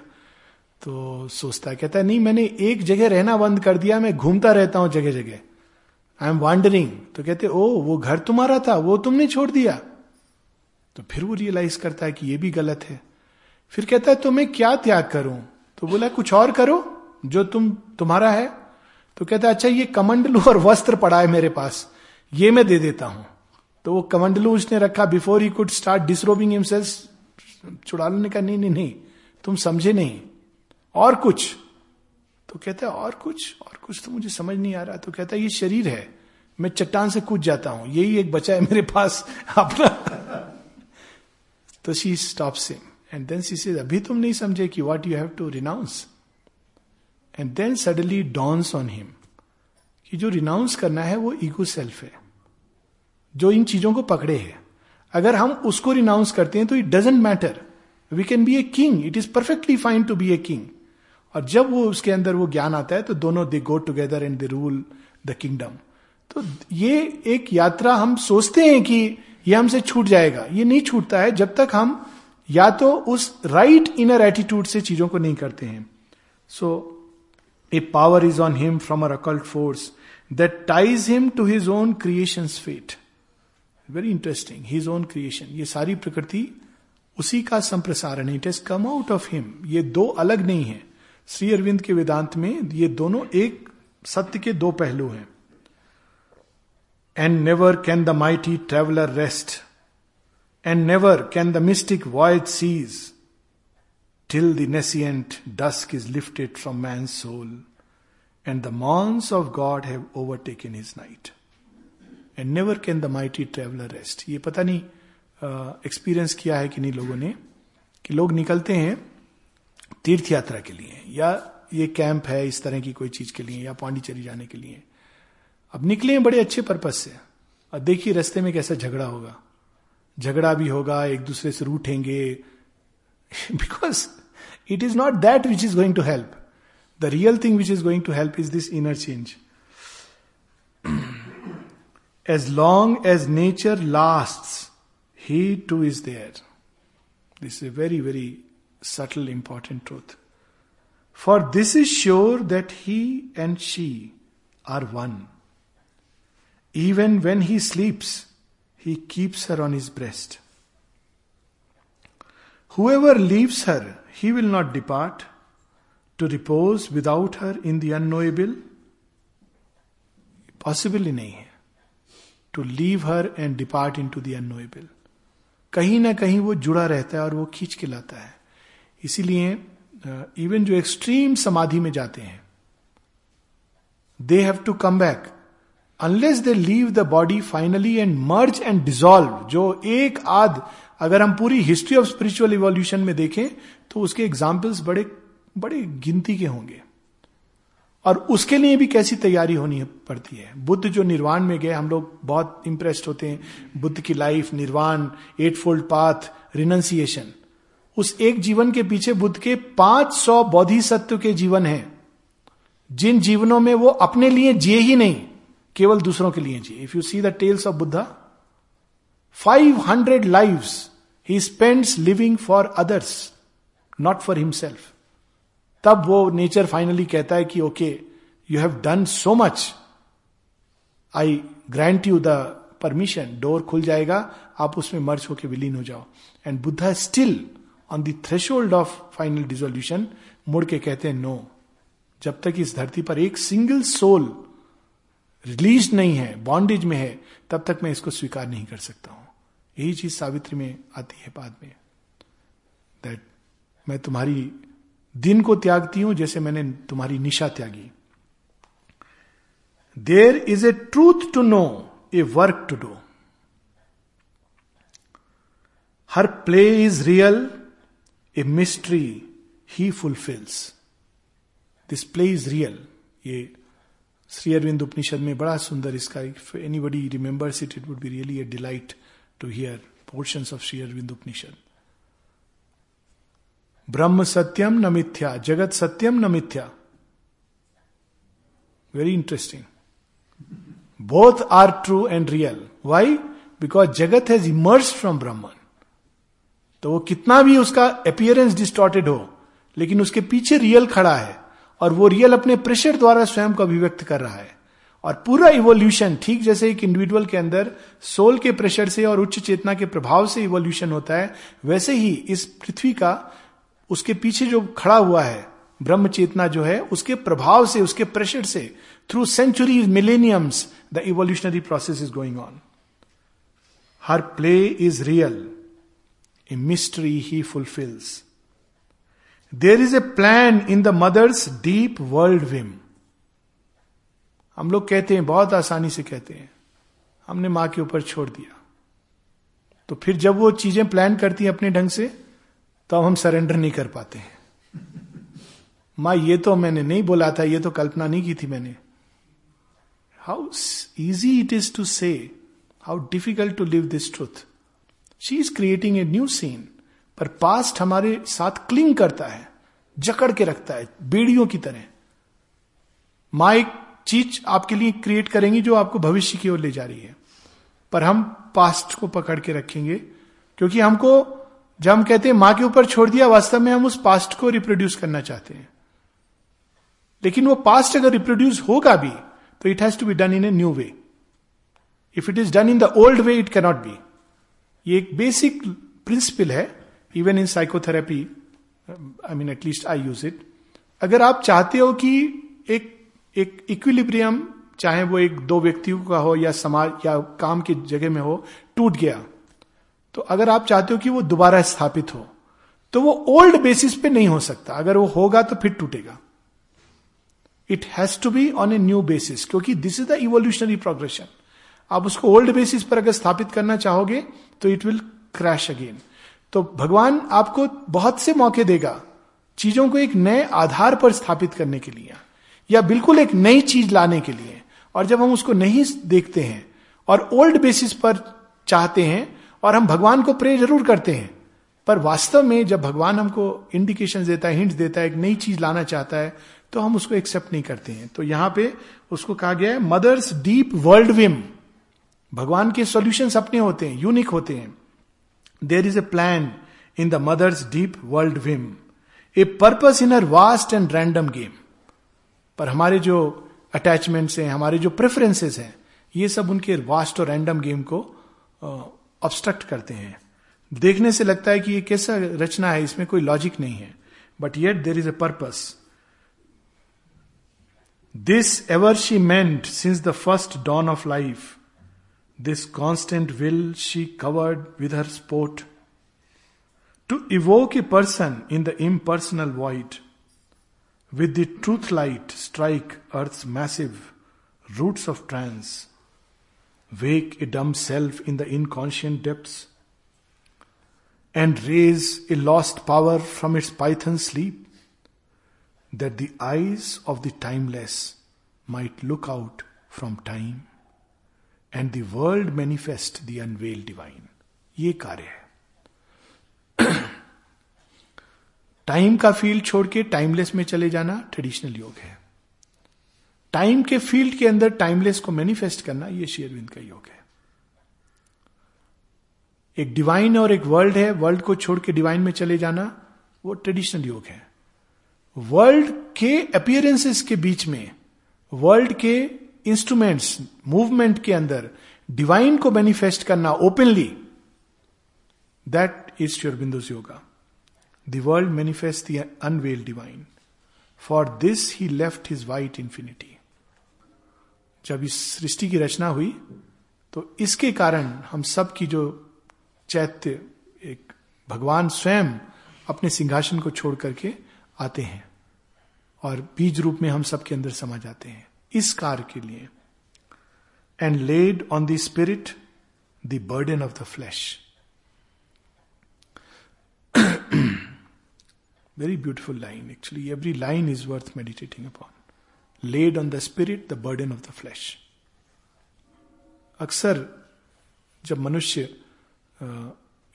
तो सोचता है, कहता है, नहीं, मैंने एक जगह रहना बंद कर दिया, मैं घूमता रहता हूँ जगह जगह आई एम वॉन्डरिंग तो कहते, ओ, वो घर तुम्हारा था, वो तुमने छोड़ दिया. तो फिर वो रियलाइज़ करता है कि ये भी गलत है। फिर कहता है तो मैं क्या त्याग करूँ? तो बोला, कुछ और करो, जो तुम, तुम्हारा है। तो कहता है अच्छा ये कमंडलू और वस्त्र पड़ा है मेरे पास, ये मैं दे देता हूँ। तो वो कमंडलू उसने रखा before he could start disrobing himself Chudala ने कहा नहीं नहीं नहीं, तुम समझे नहीं। और कुछ तो कहता है, और कुछ और कुछ तो मुझे समझ नहीं आ रहा। तो कहता है, ये शरीर है, मैं चट्टान से कूद जाता हूँ, यही एक बचा है मेरे पास, अपना। <laughs> तो she stopping and then she says अभी तुम नहीं समझे कि what you have to renounce and then suddenly dawns on him कि जो रिनाउंस करना है, वो ईगो सेल्फ है, जो इन चीज़ों को पकड़े है। अगर हम उसको रिनाउंस करते हैं तो it doesn't matter we can be a king it is perfectly fine to be a king और जब वो उसके अंदर वो ज्ञान आता है तो दोनों they go together and they rule the kingdom तो ये एक यात्रा हम सोचते हैं कि ये हमसे छूट जाएगा। ये नहीं छूटता है जब तक हम या तो उस राइट इनर एटीट्यूड से चीज़ों को नहीं करते हैं। So a power is on him from her occult force that ties him to his own creation fate very interesting his own creation ये सारी प्रकृति उसी का संप्रसारण it has come out of him ये दो अलग नहीं है। श्री अरविंद के वेदांत में ये दोनों एक सत्य के दो पहलू हैं। And never can the mighty traveller rest and never can the mystic voyage cease till the nescient dusk is lifted from man soul and the morns of God have overtaken his night and never can the mighty traveller rest ये पता नहीं experience uh, किया है कि नहीं लोगों ने कि लोग निकलते हैं तीर्थ यात्रा के लिए, या ये कैंप है इस तरह की कोई चीज़ के लिए, या पांडिचेरी जाने के लिए। अब निकले हैं बड़े अच्छे पर्पज से, और देखिए रास्ते में कैसा झगड़ा होगा। झगड़ा भी होगा, एक दूसरे से रूठेंगे। Because it is not that which is going to help the real thing which is going to help is this inner change as long as nature last he too is there this a very very subtle, important truth. For this is sure that he and she are one. Even when he sleeps, he keeps her on his breast. Whoever leaves her, he will not depart to repose without her in the unknowable. Possible ही नहीं है to leave her and depart into the unknowable कहीं ना कहीं वो जुड़ा रहता है और वो खींच के लाता है इसीलिए इवन जो एक्सट्रीम समाधि में जाते हैं they have to come back unless they leave the body finally and merge and dissolve जो एक आध, अगर हम पूरी हिस्ट्री ऑफ़ स्पिरिचुअल इवोल्यूशन में देखें तो उसके एग्जाम्पल्स बड़े बड़े गिनती के होंगे। और उसके लिए भी कैसी तैयारी होनी पड़ती है? बुद्ध जो निर्वाण में गए, हम लोग बहुत इंप्रेस्ड होते हैं, बुद्ध की लाइफ निर्वाण एट फोल्ड पाथ रिनंसिएशन उस एक जीवन के पीछे बुद्ध के 500 बौद्धि सत्व के जीवन हैं। जिन जीवनों में वो अपने लिए जिए ही नहीं, केवल दूसरों के लिए जिए। If you see the tales of Buddha 500 hundred live he spends living for others not for himself तब वो नेचर फाइनली कहता है कि okay you have done so much I grant you the permission door खुल जाएगा, आप उसमें merge होकर विलीन हो जाओ. And Buddha still on the threshold of final dissolution मुड़ के कहते हैं नो जब तक इस धरती पर एक सिंगल सोल रिलीज़ नहीं है बॉन्डेज में है तब तक मैं इसको स्वीकार नहीं कर सकता हूँ यही चीज़ सावित्री में आती है बाद में दैट मैं तुम्हारी दिन को त्यागती हूँ जैसे मैंने तुम्हारी निशा त्यागी there is a truth to know a work to do her play is real a mystery he fulfils this play is real ये श्री अरविंद उपनिषद में बड़ा सुंदर इसका anybody remembers it it would be really a delight to hear portion of Shri Aurobindo Upanishad ब्रह्म सत्यम न मिथ्या, जगत सत्यम न मिथ्या। Very interesting both are true and real why because जगत हैज़ इमर्स फ्रॉम ब्रह्मन तो वो कितना भी उसका अपियरेंस डिस्टॉर्टेड हो, लेकिन उसके पीछे रियल खड़ा है और वो रियल अपने प्रेशर द्वारा स्वयं को अभिव्यक्त कर रहा है। और पूरा इवोल्यूशन ठीक जैसे एक इंडिविजुअल के अंदर सोल के प्रेशर से और उच्च चेतना के प्रभाव से इवोल्यूशन होता है, वैसे ही इस पृथ्वी का उसके पीछे जो खड़ा हुआ है, ब्रह्म चेतना जो है, उसके प्रभाव से, उसके प्रेशर से through century millenniums the evolutionary process is going on her play is real a mystery he fulfils there is a plan in the mother's deep world whim हम लोग कहते हैं, बहुत आसानी से कहते हैं, हमने माँ के ऊपर छोड़ दिया। तो फिर जब वो चीज़ें प्लान करती हैं अपने ढंग से तो हम सरेंडर नहीं कर पाते हैं। माँ, ये तो मैंने नहीं बोला था, ये तो कल्पना नहीं की थी मैंने। How easy it is to say how difficult to live this truth she is creating a new scene पर पास्ट हमारे साथ क्लिंग करता है, जकड़ के रखता है, बेड़ियों की तरह। माँ एक चीज़ आपके लिए क्रिएट करेंगी जो आपको भविष्य की ओर ले जा रही है। पर हम पास्ट को पकड़ के रखेंगे, क्योंकि हमको, जब हम कहते हैं माँ के ऊपर छोड़ दिया, वास्तव में हम उस पास्ट को रिप्रोड्यूस करना चाहते हैं। लेकिन वो पास्ट अगर रिप्रोड्यूस होगा भी तो it has to be done in a new way if it is done in the old way it cannot be ये एक बेसिक प्रिंसिपल है even in psychotherapy I mean at least I use it अगर आप चाहते हो कि एक एक इक्विलिब्रियम चाहे वो एक दो व्यक्तियों का हो या समाज, या काम की जगह में हो, टूट गया तो अगर आप चाहते हो कि वो दोबारा स्थापित हो तो वो ओल्ड बेसिस पे नहीं हो सकता। अगर वो होगा तो फिर टूटेगा। It has to be on a new basis क्योंकि this is the evolutionary progression आप उसको ओल्ड बेसिस पर अगर स्थापित करना चाहोगे तो इट विल क्रैश अगेन तो भगवान आपको बहुत से मौके देगा चीज़ों को एक नए आधार पर स्थापित करने के लिए या बिल्कुल एक नई चीज़ लाने के लिए। और जब हम उसको नहीं देखते हैं और ओल्ड बेसिस पर चाहते हैं और हम भगवान को प्रे ज़रूर करते हैं, पर वास्तव में जब भगवान हमको इंडिकेशन देता है हिंट देता है, एक नई चीज़ लाना चाहता है तो हम उसको एक्सेप्ट नहीं करते हैं। तो यहाँ पे उसको कहा गया है मदर्स डीप वर्ल्ड विम भगवान के सॉल्यूशन अपने होते हैं यूनिक होते हैं। There is a plan in the mother's deep world whim a purpose in her vast and random game पर हमारे जो अटैचमेंट्स हैं, हमारे जो प्रेफरेंसेस हैं, ये सब उनके वास्ट और रैंडम गेम को ऑब्स्ट्रक्ट करते हैं। देखने से लगता है कि ये कैसा रचना है, इसमें कोई लॉजिक नहीं है। But yet there is a purpose this ever she meant since the first dawn of life This constant will she covered with her sport. To evoke a person in the impersonal void, with the truth light strike earth's massive roots of trance, wake a dumb self in the inconscient depths, and raise a lost power from its python sleep, that the eyes of the timeless might look out from time. And the world manifest the unveiled divine. ये कार्य है time का field छोड़ के timeless में चले जाना traditional योग है टाइम के फ़ील्ड के अंदर टाइमलेस को मैनिफेस्ट करना यह शेयरविंद का योग है एक डिवाइन और एक वर्ल्ड है वर्ल्ड को छोड़ के डिवाइन में चले जाना वो ट्रेडिशनल योग है वर्ल्ड के अपियरेंसेस के बीच में वर्ल्ड के इंस्ट्रूमेंट्स मूवमेंट के अंदर डिवाइन को मैनिफेस्ट करना openly that is श्योरबिंदुस yoga The world manifests the unveiled divine. For this, he left his white infinity. जब इस सृष्टि की रचना हुई तो इसके कारण हम सब की जो चैत्य, एक भगवान स्वयं अपने सिंहासन को छोड़ करके आते हैं और बीज रूप में हम सबके अंदर समा जाते हैं इस कार्य के लिए and laid on the spirit the burden of the flesh very beautiful line actually every line is worth meditating upon laid on the spirit the burden of the flesh अक्सर जब मनुष्य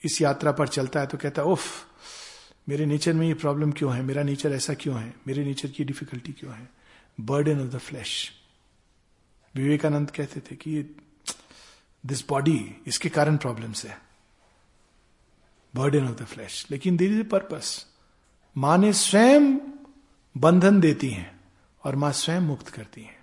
इस यात्रा पर चलता है तो कहता है उफ मेरे नेचर में ये प्रॉब्लम क्यों है? मेरा नेचर ऐसा क्यों है? मेरे नेचर की डिफिकल्टी क्यों है? Burden of the flesh Vivekananda कहते थे कि दिस बॉडी इसके कारण प्रॉब्लम्स है। बर्डन ऑफ़ द फ्लैश लेकिन देर इज़ ए पर्पस माँ ने स्वयं बंधन देती हैं और माँ स्वयं मुक्त करती हैं।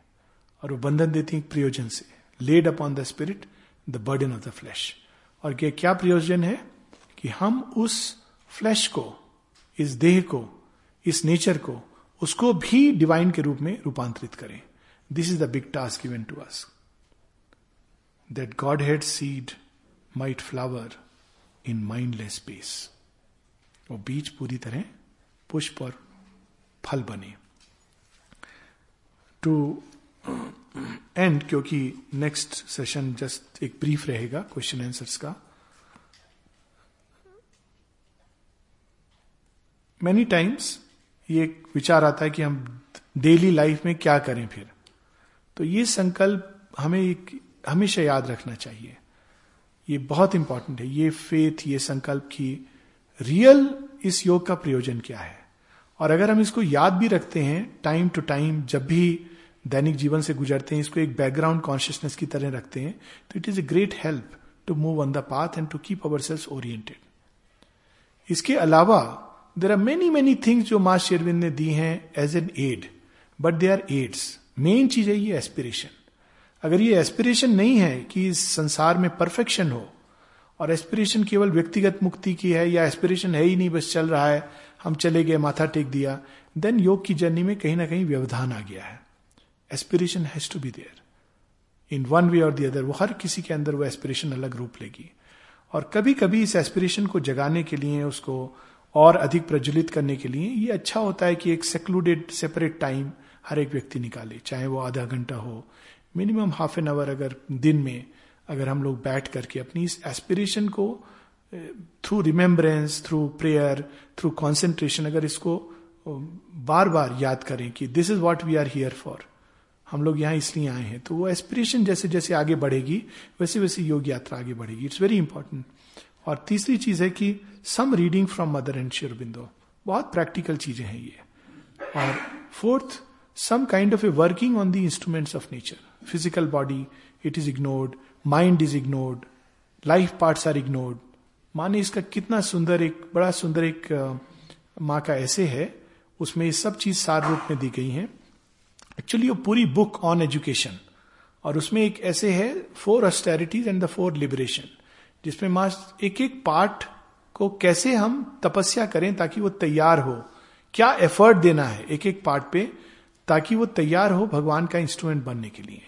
और वो बंधन देती हैं प्रयोजन से। Laid upon the spirit the burden of the flesh और क्या क्या प्रयोजन है? कि हम उस फ्लैश को, इस देह को, इस नेचर को उसको भी डिवाइन के रूप में रूपांतरित करें। This is the big task even to us that God head seed might flower in mindless space वो बीज पूरी तरह पुष्प और फल बने। टू एंड क्योंकि नेक्स्ट सेशन जस्ट एक ब्रीफ रहेगा क्वेश्चन आंसर्स का। मैनी टाइम्स ये एक विचार आता है कि हम डेली लाइफ में क्या करें फिर? तो ये संकल्प हमें एक, हमेशा याद रखना चाहिए। ये बहुत इंपॉर्टेंट है। ये फेथ ये संकल्प की रियल इस योग का प्रयोजन क्या है? और अगर हम इसको याद भी रखते हैं टाइम टू टाइम जब भी दैनिक जीवन से गुजरते हैं, इसको एक बैकग्राउंड कॉन्शियसनेस की तरह रखते हैं तो it is a great help to move on the path and to keep our selves oriented इसके अलावा there are many many things जो माँ शेरविंद ने दी हैं as an aid but they are aids main चीज़ है ये एस्पिरेशन अगर ये एस्पिरेशन नहीं है कि इस संसार में परफेक्शन हो, और एस्पिरेशन केवल व्यक्तिगत मुक्ति की है, या एस्पिरेशन है ही नहीं, बस चल रहा है, हम चले गए, माथा टेक दिया देन योग की जर्नी में कहीं ना कहीं व्यवधान आ गया है। Aspiration has to be there in one way और दी अदर वो हर किसी के अंदर वो एस्पिरेशन अलग रूप लेगी। और कभी कभी इस एस्पिरेशन को जगाने के लिए उसको और अधिक प्रज्वलित करने के लिए ये अच्छा होता है कि एक सेक्लूडेड सेपरेट टाइम हर एक व्यक्ति निकाले, चाहे वो आधा घंटा हो। मिनिमम हाफ़ एन आवर अगर दिन में अगर हम लोग बैठ करके अपनी इस एस्पिरेशन को through remembrance through prayer through concentration अगर इसको बार बार याद करें कि this is what we are here for हम लोग यहाँ इसलिए आए हैं। तो वो एस्पिरेशन जैसे जैसे आगे बढ़ेगी वैसे वैसे योग यात्रा आगे बढ़ेगी। इट्स वेरी इंपॉर्टेंट और तीसरी चीज़ है कि some reading from Mother and Aurobindo बहुत प्रैक्टिकल चीज़ें हैं ये। और fourth some kind of a working on the instruments of nature physical body it is ignored mind is ignored life parts are ignored माने इसका कितना सुंदर एक, बड़ा सुंदर एक माँ का ऐसे है, उसमें ये सब चीज़ सार रूप में दी गई है। एक्चुअली वो पूरी बुक ऑन एजुकेशन और उसमें एक ऐसे है four austerities and the four liberation जिसमें माँ एक एक पार्ट को कैसे हम तपस्या करें ताकि वो तैयार हो? क्या एफर्ट देना है एक एक पार्ट पे ताकि वो तैयार हो भगवान का इंस्ट्रूमेंट बनने के लिए?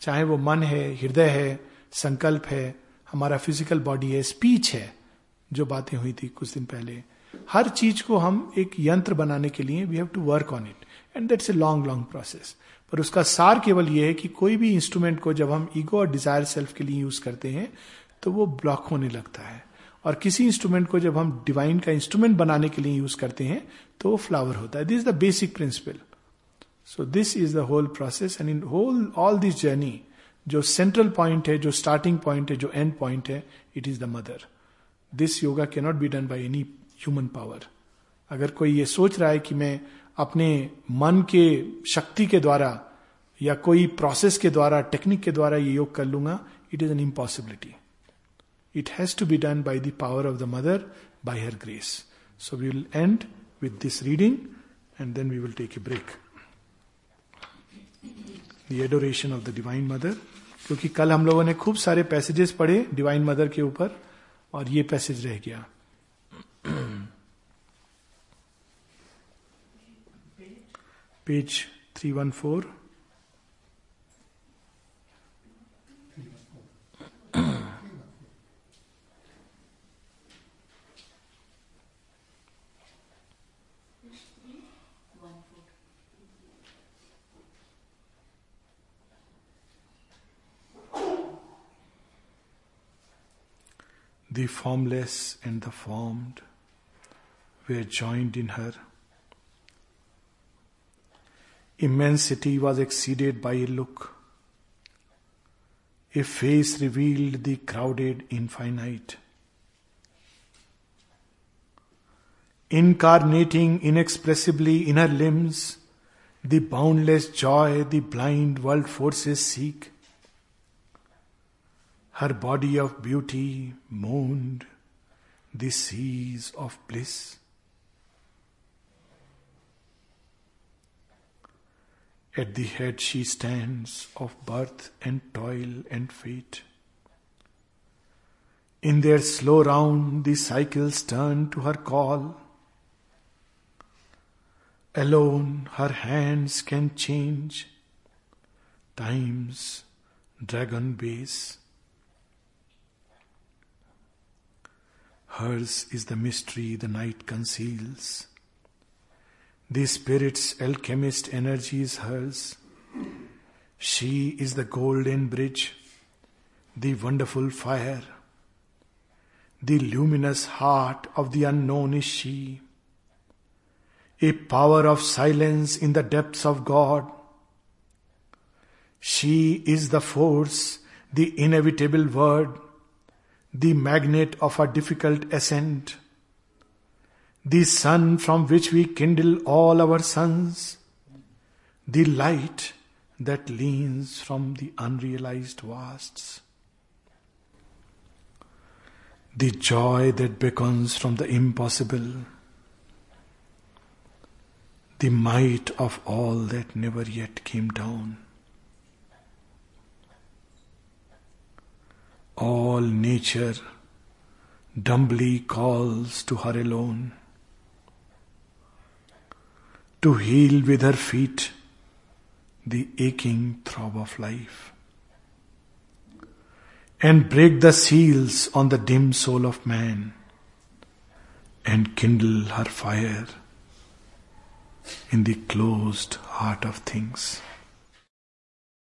चाहे वो मन है, हृदय है, संकल्प है, हमारा फ़िज़िकल बॉडी है स्पीच है, जो बातें हुई थी कुछ दिन पहले, हर चीज़ को हम एक यंत्र बनाने के लिए we have to work on it and that's a long long process पर उसका सार केवल यह है कि कोई भी इंस्ट्रूमेंट को जब हम ईगो और डिज़ायर सेल्फ के लिए यूज़ करते हैं तो वो ब्लॉक होने लगता है। और किसी इंस्ट्रूमेंट को जब हम डिवाइन का इंस्ट्रूमेंट बनाने के लिए यूज़ करते हैं तो वो फ्लावर होता है। This is the basic principle so this is the whole process and in whole all this journey जो सेंट्रल पॉइंट है, जो स्टार्टिंग पॉइंट है, जो एंड पॉइंट है it is the mother this yoga can not be done by any human power अगर कोई ये सोच रहा है कि मैं अपने मन के शक्ति के द्वारा या कोई प्रोसेस के द्वारा टेक्निक के द्वारा ये योग कर लूँगा it is an impossibility it has to be done by the power of the mother by her grace so we will end with this reading and then we will take a break the adoration of the divine mother क्योंकि कल हम लोगों ने खूब सारे passages पढ़े divine mother के ऊपर, और ये पैसेज रह गया। Page three one four The formless and the formed were joined in her. Immensity was exceeded by a look. A face revealed the crowded infinite. Incarnating inexpressibly in her limbs, the boundless joy the blind world forces seek her body of beauty moaned the seas of bliss. At the head she stands of birth and toil and fate. In their slow round, the cycles turn to her call. Alone, her hands can change time's dragon base. Hers is the mystery the night conceals. The spirit's alchemist energy is hers. She is the golden bridge, the wonderful fire. The luminous heart of the unknown is she. A power of silence in the depths of God. She is the force, the inevitable word, the magnet of a difficult ascent. The sun from which we kindle all our suns, the light that leans from the unrealized vasts, the joy that beckons from the impossible, the might of all that never yet came down. All nature dumbly calls to her alone to heal with her feet the aching throb of life and break the seals on the dim soul of man and kindle her fire in the closed heart of things.